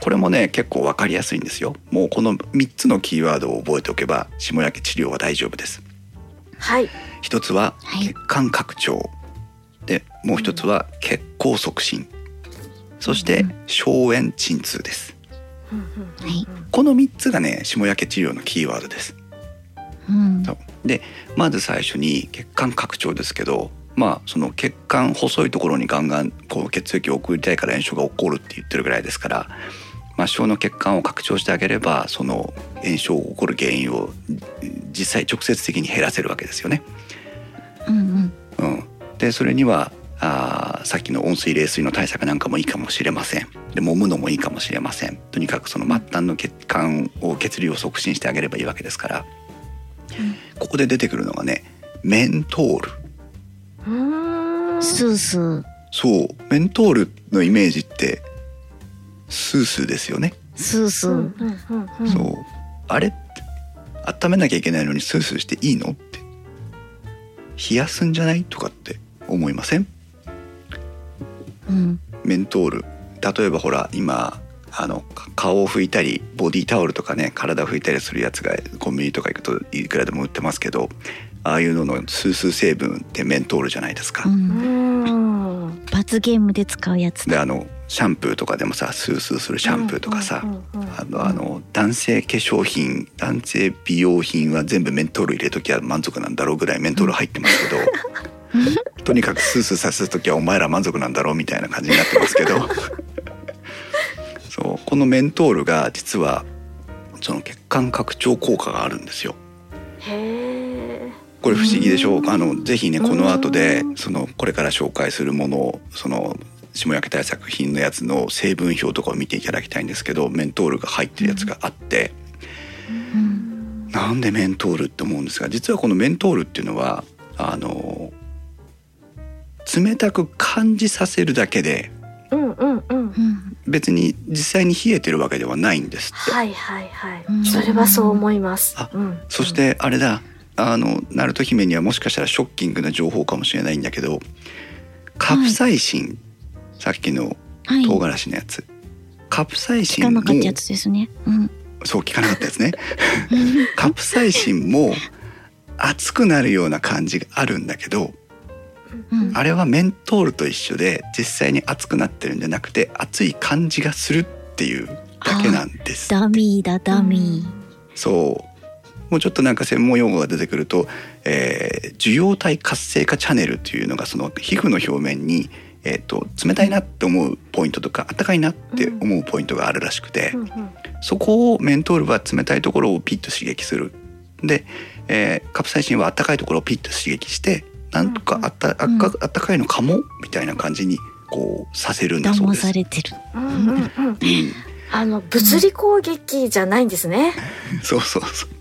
これもね結構分かりやすいんですよ。もうこの3つのキーワードを覚えておけば霜焼け治療は大丈夫です。はい。一つははい。血管拡張、でもう一つは血行促進。そしてうん。消炎鎮痛です。はい。この3つがね霜焼け治療のキーワードです。うん。でまず最初に血管拡張ですけどまあその血管細いところにガンガンこう血液を送りたいから炎症が起こるって言ってるぐらいですから末梢の血管を拡張してあげればその炎症が起こる原因を実際直接的に減らせるわけですよね。うんうん。うん、でそれにはあーさっきの温水冷水の対策なんかもいいかもしれません。で揉むのもいいかもしれません。とにかくその末端の血管を血流を促進してあげればいいわけですから、ここで出てくるのがねメントール。スースー。そう。メントールのイメージってスースーですよね、スースー。そう。あれって温めなきゃいけないのにスースーしていいの？って。冷やすんじゃない？とかって思いません？うん。メントール。例えばほら今あのか顔を拭いたりボディタオルとかね体を拭いたりするやつがコンビニとか行くといくらでも売ってますけどああいうののスースー成分ってメントールじゃないですか。罰ゲームで使うやつだであのシャンプーとかでもさスースーするシャンプーとかさ、あのあの男性化粧品男性美容品は全部メントール入れときゃ満足なんだろうぐらいメントール入ってますけど、とにかくスースーさせる時はお前ら満足なんだろうみたいな感じになってますけど そうこのメントールが実はその血管拡張効果があるんですよ。へえ。これ不思議でしょう。あのぜひねこの後でうんそのこれから紹介するものをその霜焼け対策品のやつの成分表とかを見ていただきたいんですけどメントールが入ってるやつがあって、うん。なんでメントールって思うんですが実はこのメントールっていうのはあの冷たく感じさせるだけでうん。別に実際に冷えてるわけではないんですって、はいはいはい、うん。それはそう思います。あうん、そしてあれだあのナルト姫にはもしかしたらショッキングな情報かもしれないんだけどカプサイシン、さっきのはい。唐辛子のやつ、カプサイシンもなかったやつですね。うん。そう聞かなかったやつね。カプサイシンも熱くなるような感じがあるんだけどうん。あれはメントールと一緒で実際に熱くなってるんじゃなくて熱い感じがするっていうだけなんですダミーだダミそうもうちょっとなんか専門用語が出てくると、えー受容体活性化チャネルというのがその皮膚の表面に、えー、と冷たいなって思うポイントとか暖かいなって思うポイントがあるらしくて、うんうん。そこをメントールは冷たいところをピッと刺激する。で、えーカプサイシンは暖かいところをピッと刺激してなんとかあったあうん。かあったかいのかもみたいな感じにこうさせるんだそう騙です。されてる。うんうんうん。うん、あの物理攻撃じゃないんですね。そうそうそう。うん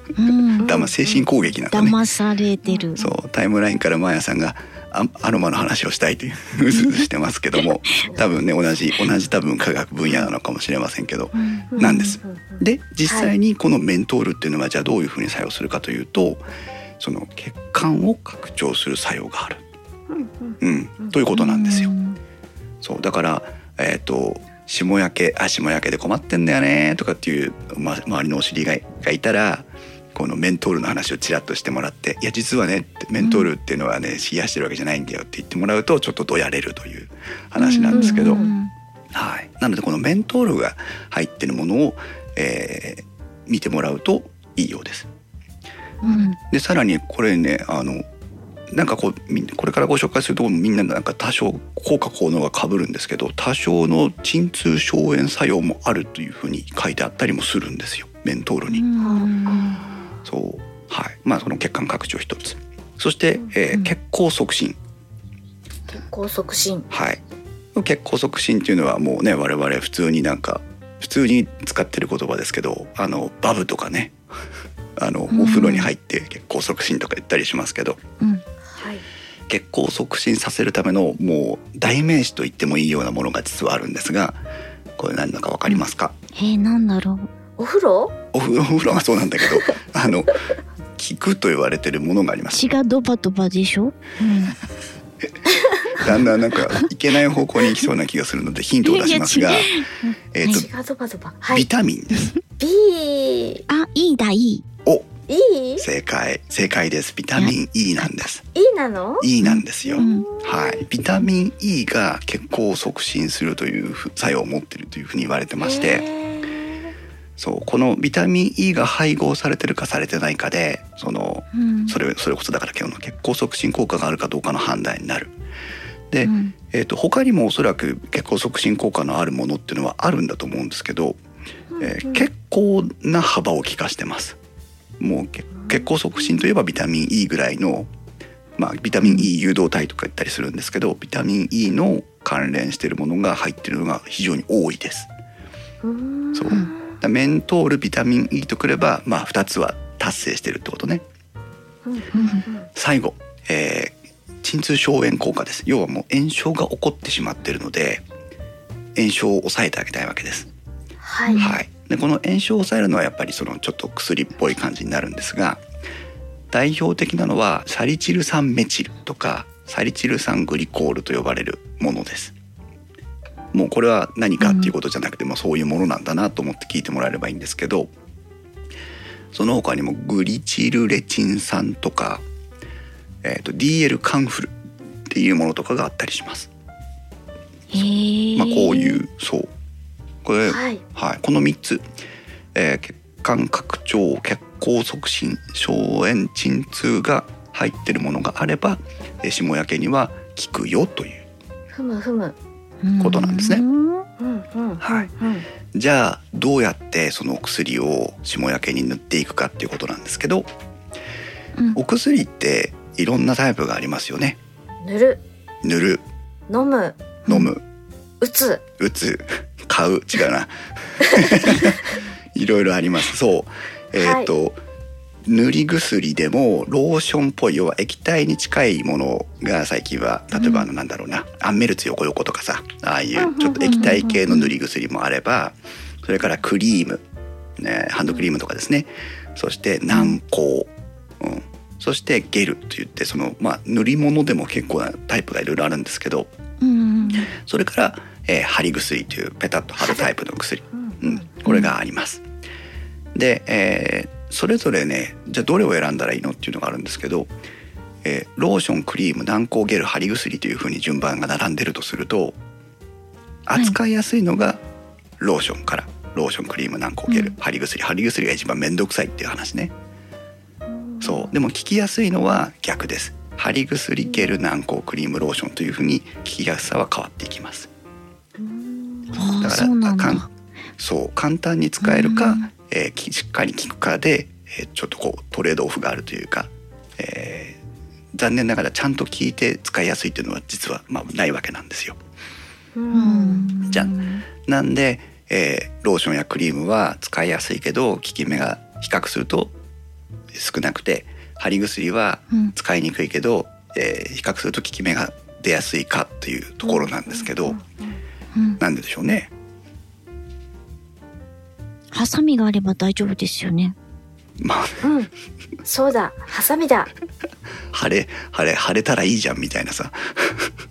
だまあ精神攻撃なんだね。騙されてる。そうタイムラインからマーヤさんがあアロマの話をしたいという うずうずしてますけども多分ね同じ同じ多分科学分野なのかもしれませんけどうん。なんです。で実際にこのメントールっていうのはじゃあどういうふうに作用するかというとその血管を拡張する作用がある、うん。ということなんですよ。うん。そうだからえっ、と霜焼けあ霜焼けで困ってんだよねとかっていう、ま、周りのお知り合いがいたらこのメントールの話をちらっとしてもらって「いや実はねメントールっていうのはね冷やしてるわけじゃないんだよ」って言ってもらうとちょっとどやれるという話なんですけど、うんはい、なのでこのメントールが入ってるものを、えー見てもらうといいようです。うん。でさらにこれねあのなんかこうこれからご紹介するところもみんななんか多少効果効能が被るんですけど多少の鎮痛消炎作用もあるというふうに書いてあったりもするんですよメントールに。うんそうはい。まあその血管拡張一つ。そして、えーうん。血行促進。血行促進。はい。血行促進っていうのはもうね我々普通になんか普通に使ってる言葉ですけどあのバブとかね。あのうん。お風呂に入って血行促進とか言ったりしますけど、うん。はい。血行促進させるためのもう代名詞と言ってもいいようなものが実はあるんですがこれ何だかわかりますか、えー、なんだろうお風呂？お風呂お風呂はそうなんだけど あの効くと言われてるものがあります。血がドバドバでしょ、うん、だんだんなんかいけない方向に行きそうな気がするので ヒントを出しますがえっ、と血がドバドバ。はい。ビタミンです。B あいいだいい。お E 正解。正解です。ビタミン E なんです。E なの？E なんですよ、うん。はい。ビタミン E が血行を促進するというふ作用を持っているというふうに言われてまして、へそうこのビタミン E が配合されてるかされてないかでそのうんそれそれこそだから今日の血行促進効果があるかどうかの判断になる。で、うんえー、と他にもおそらく血行促進効果のあるものっていうのはあるんだと思うんですけど、ーえー結構な幅を利かしてます。もう血血行促進といえばビタミン E ぐらいの、まあ、ビタミン E 誘導体とか言ったりするんですけどビタミン E の関連しているものが入っているのが非常に多いです。うんそうメントールビタミン E とくれば、まあ、2つは達成してるってことね。最後、えー鎮痛消炎効果です要はもう炎症が起こってしまっているので炎症を抑えてあげたいわけです、はい。はい、でこの炎症を抑えるのはやっぱりそのちょっと薬っぽい感じになるんですが代表的なのはサリチル酸メチルとかサリチル酸グリコールと呼ばれるものですもうこれは何かっていうことじゃなくてもそういうものなんだなと思って聞いてもらえればいいんですけどその他にもグリチルレチン酸とか、えー、と DL カンフルっていうものとかがあったりします。まあ、こういうそうこれ、はい。はい、この3つ、えー血管拡張血行促進消炎鎮痛が入ってるものがあれば、えー霜焼けには効くよというふむふむ。ことなんですね。はいうん。じゃあどうやってそのお薬を霜焼けに塗っていくかっていうことなんですけどうん。お薬っていろんなタイプがありますよね。塗る、塗る。飲む、飲む、打つ。打つ。買う。違うな。いろいろあります。そう。えっ、と、塗り薬でもローションっぽい要は液体に近いものが最近は例えばあのなんだろうな、アンメルツ横横とかさああいうちょっと液体系の塗り薬もあればそれからクリーム、ね、ハンドクリームとかですね。そして軟膏、うん、そしてゲルといってその、まあ、塗り物でも結構なタイプがいろいろあるんですけど。うんそれから、えー、貼り薬というペタッと貼るタイプの薬、うん。うん、これがあります。で、えーそれぞれねじゃあどれを選んだらいいのっていうのがあるんですけど、えーローションクリーム軟膏ゲル貼り薬というふうに順番が並んでるとするとはい扱いやすいのがローションからローションクリーム軟膏ゲル、うん。貼り薬。貼り薬が一番面倒くさいっていう話ね。そう。でも効きやすいのは逆です。貼り薬ゲル軟膏クリームローションというふうに効きやすさは変わっていきます。だからそうなんだ。かんそう。簡単に使えるか、うんえーきしっかり効くかで、えーちょっとこうトレードオフがあるというか、えー残念ながらちゃんと効いて使いやすいというのは実はまあないわけなんですよ。うんじゃなんで、えーローションやクリームは使いやすいけど効き目が比較すると少なくて貼り薬はうん使いにくいけど、えー比較すると効き目が出やすいかというところなんですけど、うんなんででしょうね。ハサミがあれば大丈夫ですよね。まあ。うん。そうだ。ハサミだ。晴れ晴れ晴れたらいいじゃんみたいなさ、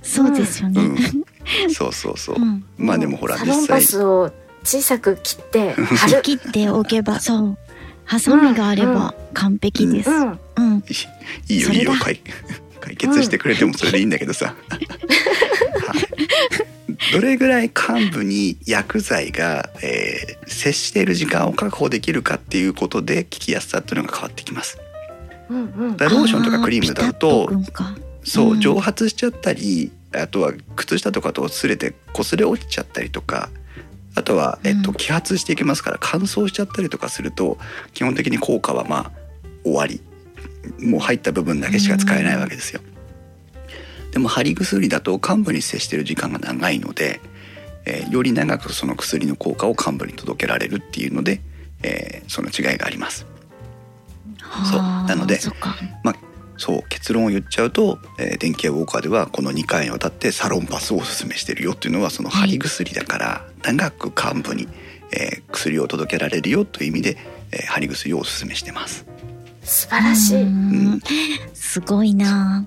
そうですよね。うん、そうそうそう、うん。まあでもほらサロンパ実際スを小さく切って 貼る。切っておけばそう。ハサミがあれば完璧です。うん。うん。いいよいいよ。解解決してくれてもそれでいいんだけどさ、は いどれぐらい幹部に薬剤が、えー接している時間を確保できるかっていうことで効きやすさっていうのが変わってきます。うんうん。ローションとかクリームだとあーピタッとくんか。そう、うん。蒸発しちゃったりあとは靴下とかと擦れて擦れ落ちちゃったりとかあとは、えっと、うん。揮発していきますから乾燥しちゃったりとかすると基本的に効果はまあ終わり。もう入った部分だけしか使えないわけですよ。でも貼り薬だと患部に接している時間が長いので、えーより長くその薬の効果を患部に届けられるっていうので、えーその違いがあります。そう。はあなのでそっか。そう結論を言っちゃうと、えー電気屋ウォーカーではこの2回にわたってサロンパスをおすすめしてるよっていうのはその貼り薬だから長く患部に、えー薬を届けられるよという意味で、えー貼り薬をおすすめしてます。素晴らしい。うん。すごいな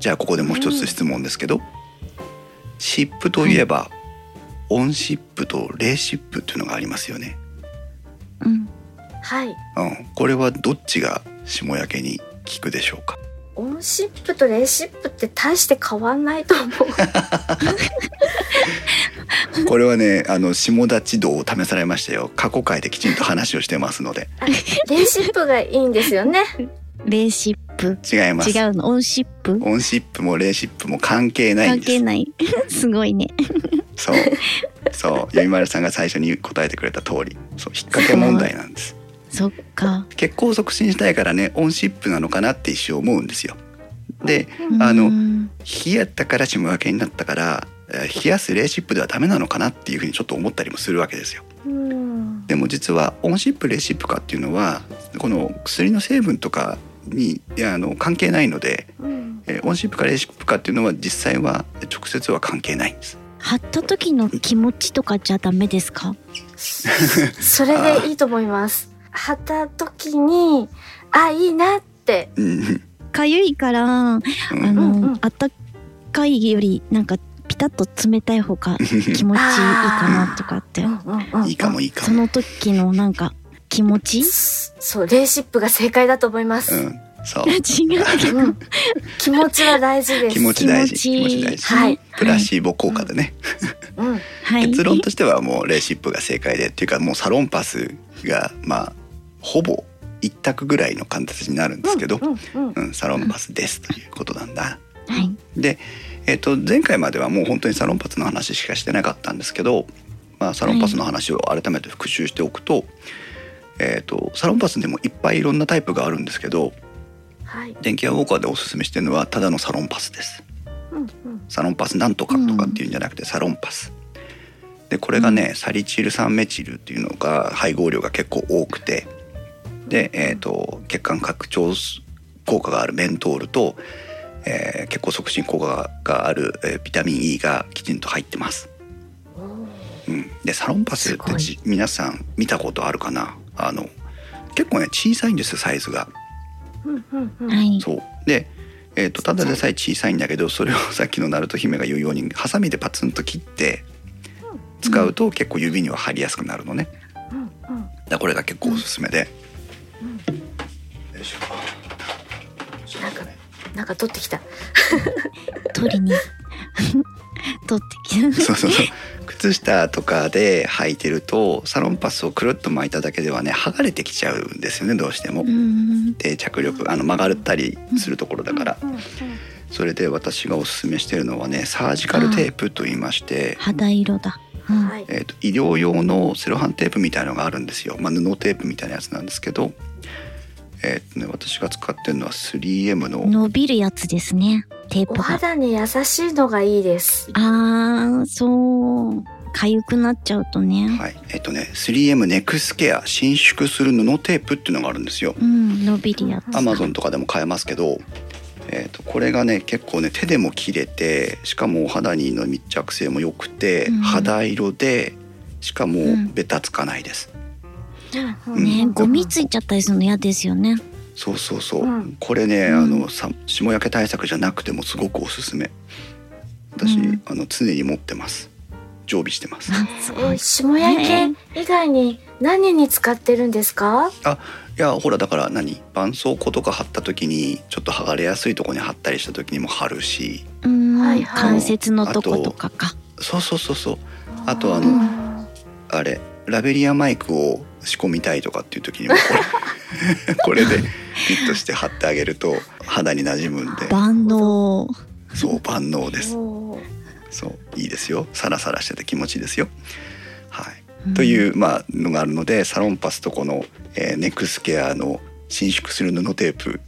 じゃあここでもう一つ質問ですけど、湿布といえば、温湿布と冷湿布っていうのがありますよね、うん。はい。うん、これはどっちが霜焼けに効くでしょうか？オンシップとレーシップって大して変わんないと思う。これはねあの霜立ち度を試されましたよ。過去回できちんと話をしてますので。あレーシップがいいんですよねレーシッ布。違います。違うの？オンシップ？オンシップもレーシップも関係ないんです。関係ない。すごいね。そう。そう。ゆいまるさんが最初に答えてくれた通り。そう。引っ掛け問題なんです。そっか。血行を促進したいからねオンシップなのかなって一瞬思うんですよ。であのうん冷やったから霜焼けになったからえー冷やすレーシップではダメなのかなっていうふうにちょっと思ったりもするわけですよ。うん。でも実はオンシップレーシップかっていうのはこの薬の成分とかにいやあの関係ないので、うん。えーオンシップかレーシップかっていうのは実際は直接は関係ないんです。貼った時の気持ちとかじゃダメですか？それでいいと思います。貼った時にあいいなって。うんかゆいからあうん。の、うんうん。あったかいよりなんかピタッと冷たい方が気持ちいいかなとかって。いいかもいいかも。その時のなんか気持ち？そうレーシップが正解だと思います、うん、そう。違ううん。気持ちは大事です。気持ち大事。気気持ち大事。はい。プラシーボ効果でね。うん。はい。結論としてはもうレーシップが正解でっていうかもうサロンパスがまあほぼ一択ぐらいの形になるんですけど、うんうん。うん、サロンパスですということなんだ。はい。で、えっと前回まではもう本当にサロンパスの話しかしてなかったんですけど、まあ、サロンパスの話を改めて復習しておくと,、えっとサロンパスでもいっぱいいろんなタイプがあるんですけどはい。電気屋ウォーカーでおすすめしてるのはただのサロンパスです。うんうん。サロンパスなんとかとかっていうんじゃなくてサロンパス。でこれがね、サリチル酸メチルっていうのが配合量が結構多くてで、えー、と血管拡張効果があるメントールと、えー血行促進効果がある、えービタミン E がきちんと入ってます。うん、でサロンパスってじ皆さん見たことあるかな？あの結構ね小さいんですよサイズが。うんうんうんはい。そうで、えー、とただでさえ小さいんだけどそれを さっきのナルト姫が言うようにハサミでパツンと切って使うと結構指には入りやすくなるのね。うんうんだからこれが結構おすすめで。よいしょなんかなんか取ってきた。取りに。取ってきた。そうそうそう靴下とかで履いてるとサロンパスをくるっと巻いただけではね剥がれてきちゃうんですよねどうしてもう。ん。で着力あの曲がったりするところだからそれで私がおすすめしてるのはねサージカルテープと言いまして、肌色だ。うんはい。えー、と医療用のセロハンテープみたいのがあるんですよ、まあ、布テープみたいなやつなんですけど、えーとね、私が使ってるのは 3M の伸びるやつですね。テーおプが。肌に優しいのがいいです。ああ、そう。痒くなっちゃうとね。はいえっ、とね 3M ネクスケア伸縮する布テープっていうのがあるんですようん、伸びるやつ。アマゾンとかでも買えますけど、えー、とこれがね結構ね手でも切れてしかもお肌にの密着性も良くて、うん肌色でしかもうんベタつかないです、ね、ゴミついちゃったりするの嫌ですよね。そうそうそう、うん。これね、うん。あのさ霜焼け対策じゃなくてもすごくおすすめ。私、うん。あの常に持ってます。常備してます。あすごい。え霜焼け以外に何に使ってるんですか？いやほらだから何？絆創膏とか貼った時にちょっと剥がれやすいところに貼ったりした時にも貼るし。うん、はいはい。関節のとことかか。そうそうそうそう。あとあのうん。あれラベリアマイクを仕込みたいとかっていう時にもこれ これでピッとして貼ってあげると肌に馴染むんで。万能。そう万能です。そういいですよ。サラサラしてて気持ちいいですよ。はい。うん。という、まあ、のがあるのでサロンパスとこの、えーネクスケアの伸縮する布テープ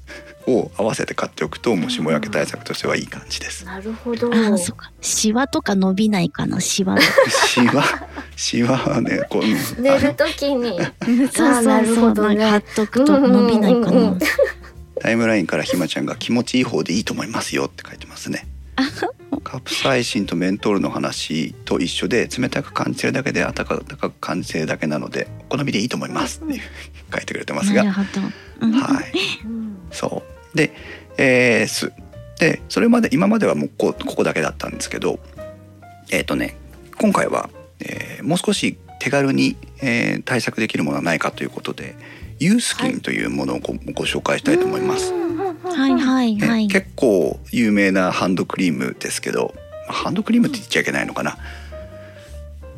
を合わせて買っておくともう霜焼け対策としてはいい感じです。なるほど。ああ、そっか。シワとか伸びないかな、シワ。シワシワはねこう寝るときに。そうあーなるそうそう。貼っとくと伸びないかな。タイムラインからひまちゃんが気持ちいい方でいいと思いますよって書いてますね。カプサイシンとメントールの話と一緒で冷たく感じてるだけで暖かく感じてるだけなのでお好みでいいと思いますっていう書いてくれてますがはいうんそうで、えーすでそれまで今まではもうこここだけだったんですけどえっ、とね今回は、えーもう少し手軽に、えー対策できるものはないかということでユースキンというものをご,、ご紹介したいと思います。はい。はいねはい。結構有名なハンドクリームですけどまあハンドクリームって言っちゃいけないのかな。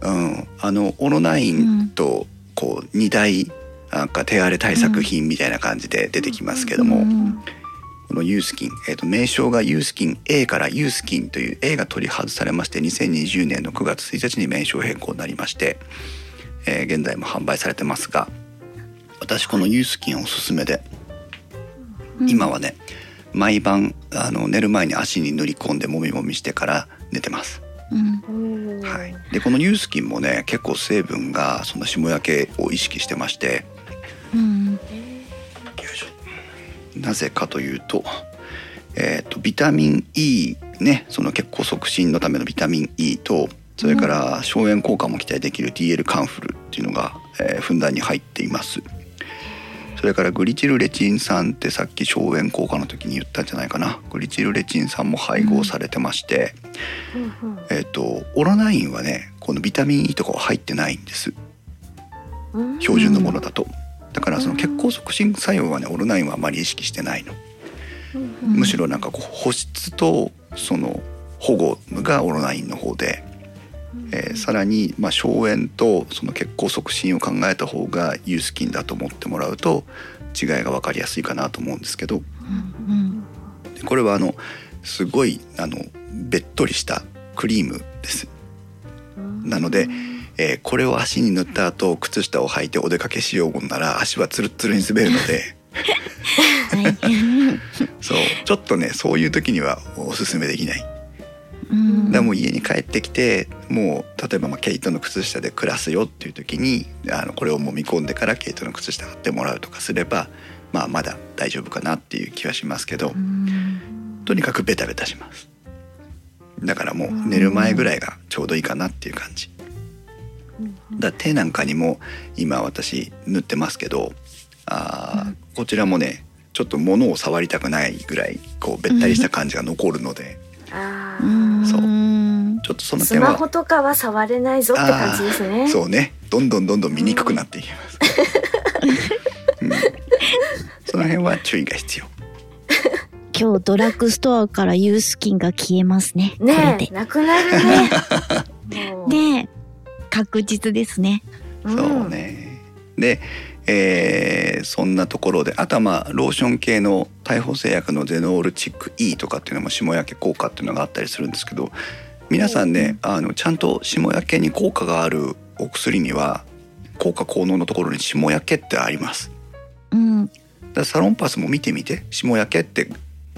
うん、あのオロナインとこう2大なんか手荒れ対策品みたいな感じで出てきますけども、うんこのユースキン、えー、と名称がユースキン A からユースキンという A が取り外されまして2020年の9月1日に名称変更になりまして、えー現在も販売されてますが私このユースキンおすすめで、うん。今はね毎晩あの寝る前に足に塗り込んでもみもみしてから寝てます。うん。はい、でこのユースキンもね結構成分がその霜焼けを意識してましてうんなぜかというと,、えー、とビタミン E ねその血行促進のためのビタミン E とそれから消炎効果も期待できる DL カンフルっていうのが、えーふんだんに入っています。それからグリチルレチン酸ってさっき消炎効果の時に言ったんじゃないかな。グリチルレチン酸も配合されてまして、うんうん。えっ、とオロナインはねこのビタミン E とかは入ってないんです。うん。標準のものだと、だからその血行促進作用はねオロナインはあまり意識してないの、うん。うんむしろなんかこう保湿とその保護がオロナインの方で、えーさらにまあ消炎とその血行促進を考えた方がユースキンだと思ってもらうと違いが分かりやすいかなと思うんですけど。うんでこれはあのすごいあのべっとりしたクリームです。うん。なのでえーこれを足に塗った後靴下を履いてお出かけしようもんなら足はツルッツルに滑るので。はい。そう。ちょっとねそういう時にはおすすめできない、うん。だからもう家に帰ってきてもう例えばまあ毛糸の靴下で暮らすよっていう時にあのこれを揉み込んでから毛糸の靴下貼ってもらうとかすれば、まあ、まだ大丈夫かなっていう気はしますけどうん。とにかくベタベタします。だからもう寝る前ぐらいがちょうどいいかなっていう感じだから手なんかにも今私塗ってますけどあー、うん。こちらもねちょっと物を触りたくないぐらいこうべったりした感じが残るので、あうー。そう。んちょっとそのスマ点はホとかは触れないぞって感じですね。そうね。どんどんどんどん見にくくなっていきます、うん。その辺は注意が必要。今日ドラッグストアからユースキンが消えますね。ねえ、なくなるね。もう。で、確実ですね。うんそうねで、えーそんなところであとはまあローション系の大砲製薬のゼノールチック E とかっていうのも霜焼け効果っていうのがあったりするんですけど皆さんねあのちゃんと霜焼けに効果があるお薬には効果効能のところに霜焼けってありますうん。だサロンパスも見てみて霜焼けって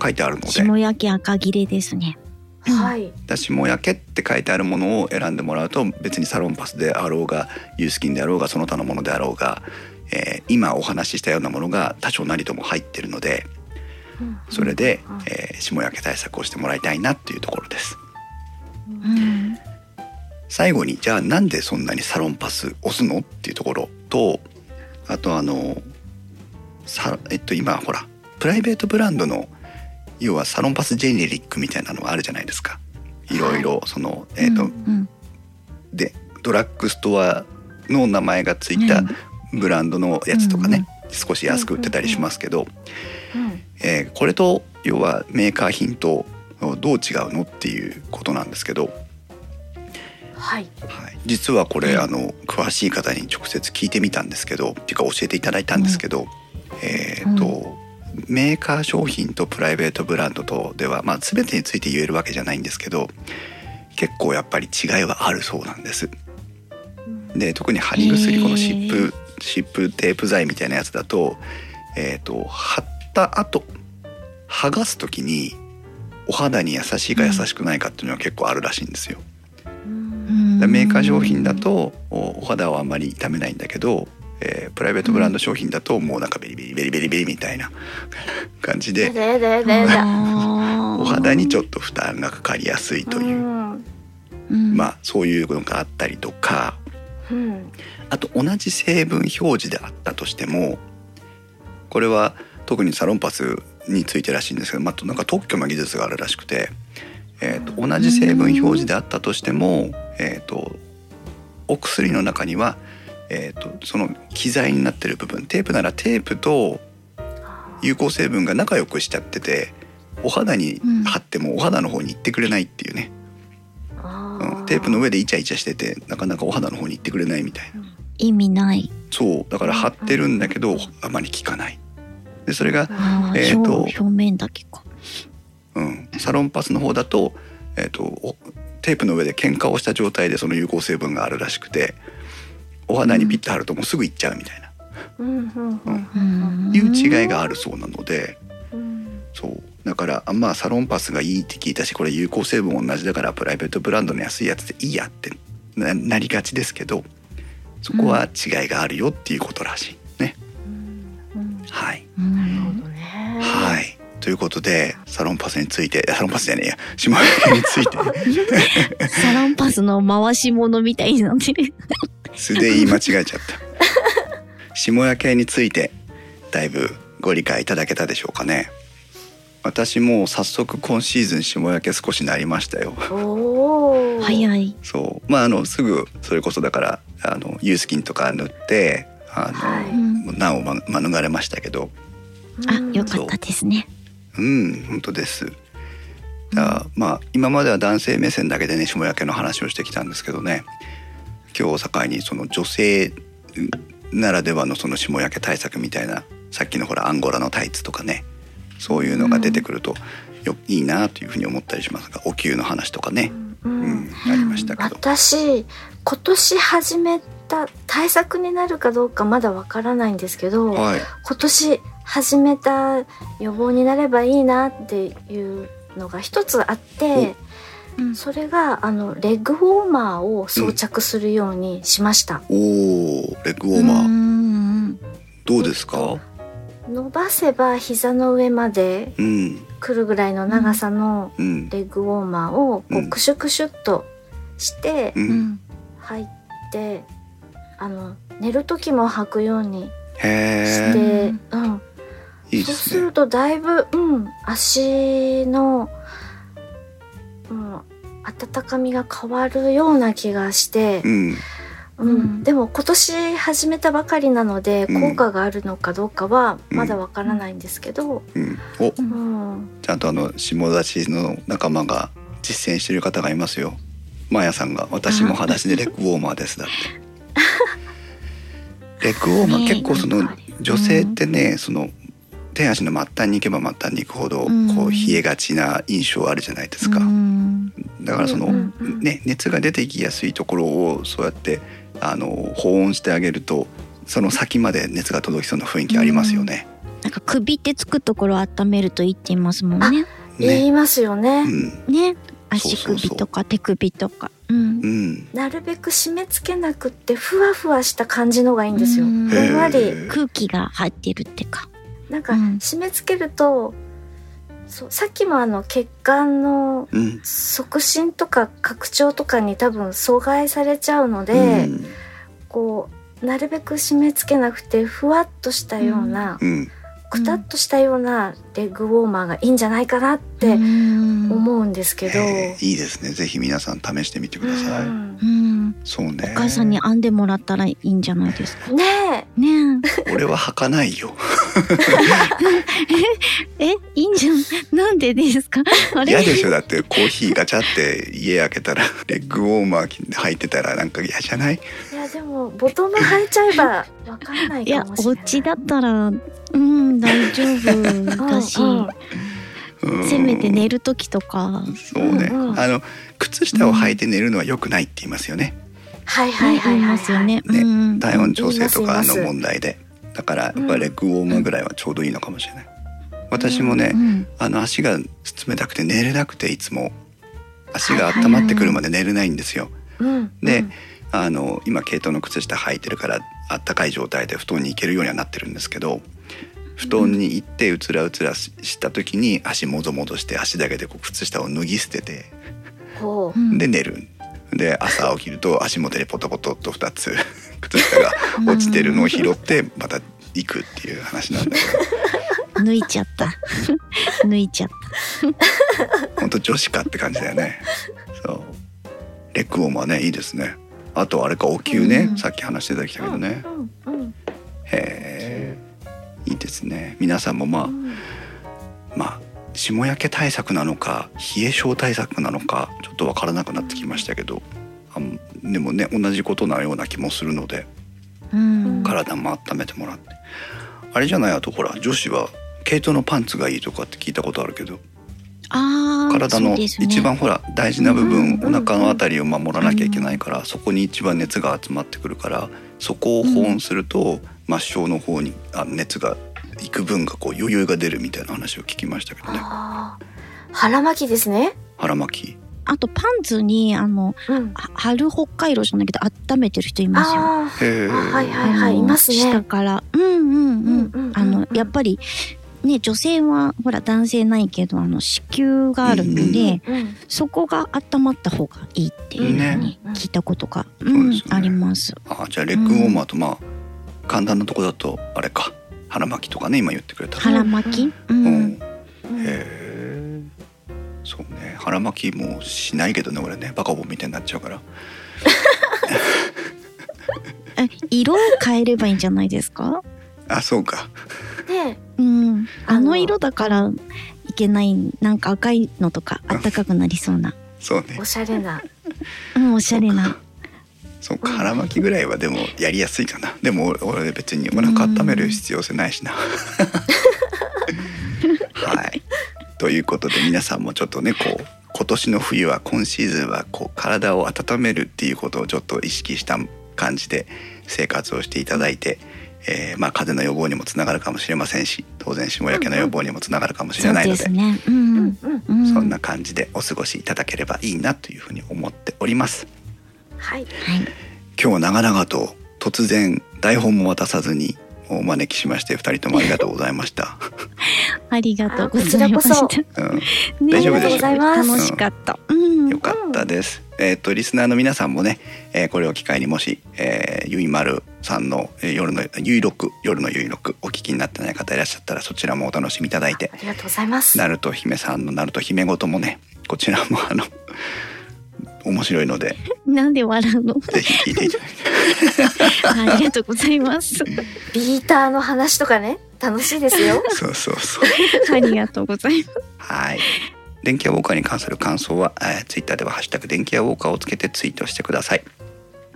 書いてあるので霜焼き赤切れですね。はい。だから霜焼けって書いてあるものを選んでもらうと別にサロンパスであろうがユースキンであろうがその他のものであろうが、えー今お話ししたようなものが多少なりとも入ってるのでそれで、えー霜焼け対策をしてもらいたいなっていうところです。うん。最後にじゃあなんでそんなにサロンパス押すのっていうところとあとあのさえっと今ほらプライベートブランドの要はサロンパスジェネリックみたいなのがあるじゃないですか。いろいろその、えっと、うん。でドラッグストアの名前がついたブランドのやつとかね、少し安く売ってたりしますけど、うんえーこれと要はメーカー品とどう違うのっていうことなんですけど、はい。はい、実はこれ、あの詳しい方に直接聞いてみたんですけどっていうか教えていただいたんですけど、えっ、と、メーカー商品とプライベートブランドとでは、まあ、全てについて言えるわけじゃないんですけど結構やっぱり違いはあるそうなんです。で特に貼り薬この湿布湿布テープ剤みたいなやつだと,、えー、と貼った後剥がす時にお肌に優しいか優しくないかっていうのは結構あるらしいんですよ。メーカー商品だとおお肌をあんまり痛めないんだけど、えープライベートブランド商品だともうなんかベリベリベリベリベリみたいな 感じで。お肌にちょっと負担がかかりやすいという、うんうん。まあそういうのがあったりとか。うん。あと同じ成分表示であったとしてもこれは特にサロンパスについてらしいんですけど、まあ、なんか特許の技術があるらしくて、えー、と同じ成分表示であったとしても、えー、とお薬の中には、えー、とその機材になってる部分テープならテープと有効成分が仲良くしちゃっててお肌に貼ってもお肌の方に行ってくれないっていうね、あうん、テープの上でイチャイチャしててなかなかお肌の方に行ってくれないみたいな。意味ない。そうだから貼ってるんだけどあまり効かない。でそれが、えーと表表面だけか。うん、サロンパスの方だと,、えー、とおテープの上で喧嘩をした状態でその有効成分があるらしくてお肌にピッと貼るともうすぐいっちゃうみたいな、うん。うん。うん。うん。いう違いがあるそうなのでうん。そうだからあまあサロンパスがいいって聞いたしこれ有効成分同じだからプライベートブランドの安いやつでいいやってななりがちですけどそこは違いがあるよっていうことらしいね。うん。はいうん。なるほどね。はい。ということで、サロンパスについて、サロンパスじゃねえや、島焼けについて、サロンパスの回し物みたいになってる。素で言い間違えちゃった。下焼けについて、だいぶご理解いただけたでしょうかね。私も早速今シーズン下焼け少しなりましたよ。早い。そう。まあ、あの、すぐ、それこそだから、あの、ユースキンとか塗って、あの、はいうん難をま免れましたけど、あうん、よかったですね。うん、本当です。だからまあ今までは男性目線だけでね下焼けの話をしてきたんですけどね今日を境にその女性ならではのその下焼け対策みたいなさっきのほらアンゴラのタイツとかねそういうのが出てくるとよいいなというふうに思ったりします。がお灸の話とかね、ううんん、ありましたけど。私今年始めた対策になるかどうかまだわからないんですけど、はい、今年始めた予防になればいいなっていうのが一つあってうん。それがあのレッグウォーマーを装着するようにしました、おおレッグウォーマー、うんどうですか？伸ばせば膝の上までうん来るぐらいの長さのうん。レッグウォーマーをこうん。うクシュクシュっとしてううん。ん入ってあの寝る時も履くようにしへて、えうん、いいですね。そうするとだいぶ、うん、足の、うん、温かみが変わるような気がしてう、ん。うん。うん。でも今年始めたばかりなのでうん。効果があるのかどうかはまだわからないんですけど、うん。おううん。んちゃんとあの下立ちの仲間が実践してる方がいますよ。マヤさんが。私も裸足でレッグウォーマーですだって。レッグウォーマーね結構その女性ってねその手足の末端に行けば末端に行くほどうん。こう冷えがちな印象あるじゃないですか、うん。だからその、うんうん。うんね、熱が出てきやすいところをそうやってあの保温してあげるとその先まで熱が届きそうな雰囲気ありますよね。なんか首ってつくところを温めるといいって言いますもんね。言ね。いますよね、うん。ね。足首とか手首とか。うん。うん。なるべく締め付けなくってふわふわした感じのがいいんですよ、うん。ふんわり。空気が入ってるってか。なんかうん。締め付けると、そうさっきもあの血管のうん。促進とか拡張とかに多分阻害されちゃうので、うん。こうなるべく締め付けなくてふわっとしたような、うんくたっとしたようなレッグウォーマーがいいんじゃないかなってうん思うんですけど、いいですねぜひ皆さん試してみてください、うんうん。そうねお母さんに編んでもらったらいいんじゃないですか？ねね俺は履かないよ え。え、いいんじゃん。なんでですか？あれ？嫌でしょだってコーヒーガチャって家開けたらレッグウォーマー履いてたらなんか嫌じゃない？えいやでもボトム履いちゃえばわかんないいやかもしれないお家だったらうん大丈夫だし、せめて寝る時とか。そうね、うんうん。あの靴下を履いて寝るのは良くないって言いますよね、はいはいはいはい、言いますよね。ねうん。体温調整とかの問題で。だからやっぱりレッグウォーマーぐらいはちょうどいいのかもしれない。私もね、うんあの足が冷たくて寝れなくていつも足が温まってくるまで寝れないんですよ、うんでうん。あの今毛糸の靴下履いてるからあったかい状態で布団に行けるようにはなってるんですけど布団に行ってうつらうつらしした時に足もぞもぞして足だけでこう靴下を脱ぎ捨ててほう。んで寝る。で朝起きると足元にポトポトっと2つ 靴下が落ちてるのを拾ってまた行くっていう話なんだけど。抜いちゃった。抜いちゃった。本当女子かって感じだよね。そう。レッグウォーマーねいいですね。あとあれかお灸ね、うん。さっき話していただきたけどね、うんうんへえいいですね。皆さんもまあ、うん。まあ霜焼け対策なのか冷え性対策なのかちょっとわからなくなってきましたけどあんでもね同じことなような気もするのでうん。体も温めてもらって。あれじゃないあとほら女子は毛糸のパンツがいいとかって聞いたことあるけど体の一番ほら大事な部分、うんお腹のあたりを守らなきゃいけないから、そこに一番熱が集まってくるからそこを保温すると、末梢の方にあ熱が行く分がこう余裕が出るみたいな話を聞きましたけどね。腹巻きですね。腹巻き。あとパンツにあのうん。は春北海道じゃないけど温めてる人いますよ。はいはいはい。いますね。下から。うんうんうん,、うんうんうんあのやっぱりね女性はほら男性ないけどあの子宮があるので、うんうんそこが温まった方がいいっていうふうに聞いたことが、うん。ねあります。あじゃあレッグウォーマーとまあ簡単なとこだとあれか。腹巻きとかね今言ってくれた。腹巻き、ううん。んうん。へえそうね。腹巻きもしないけどね俺ね。バカボンみたいになっちゃうから。え色を変えればいいんじゃないですか？あそうか。でうん、あのあの色だからいけないなんか赤いのとか暖かくなりそうな、そうね。おしゃれな。うん、おしゃれなそうか腹巻きぐらいはでもやりやすいかな。でも俺俺別にお腹温める必要性ないしな。はい。ということで皆さんもちょっとねこう今年の冬は今シーズンはこう体を温めるっていうことをちょっと意識した感じで生活をしていただいて、えーまあ風邪の予防にもつながるかもしれませんし当然霜焼けの予防にもつながるかもしれないのでそんな感じでお過ごしいただければいいなというふうに思っておりますはい。はい。今日は長々と突然台本も渡さずにお招きしまして二人ともありがとうございました、ありがとうございました。うん、ね大丈夫でしょうありがとうございます楽しかった。うん。よかったです。えっ、とリスナーの皆さんもね、えーこれを機会にもし、えー、ゆいまるさんの、えー夜のゆいろく夜のゆいろくお聞きになってない方いらっしゃったらそちらもお楽しみいただいてあ、りがとうございます。ナルト姫さんのナルト姫ごともね、こちらもあの面白いので なんで笑うの？ぜひ聞いていただいて、ありがとうございます。ビーターの話とかね、楽しいですよ。そうそうそう。ありがとうございます。はい。電気屋ウォーカーに関する感想は、えー、ツイッターではハッシュタグ電気屋ウォーカーをつけてツイートしてください。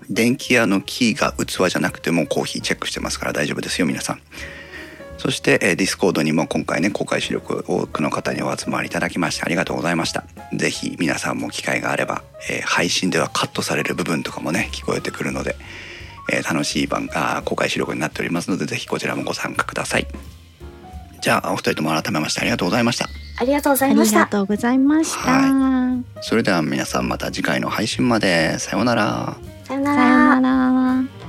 電気屋のキーが器じゃなくてもコーヒーチェックしてますから大丈夫ですよ皆さん。そして、えー、ディスコードにも今回ね公開収録多くの方にお集まりいただきましてありがとうございました。ぜひ皆さんも機会があれば、えー配信ではカットされる部分とかもね聞こえてくるので、えー楽しい番あー公開収録になっておりますのでぜひこちらもご参加ください。じゃあお二人とも改めましてありがとうございました。ありがとうござあいました。りがとうございました。はそれでは皆さんまた次回の配信までさようなら。さよなさよら。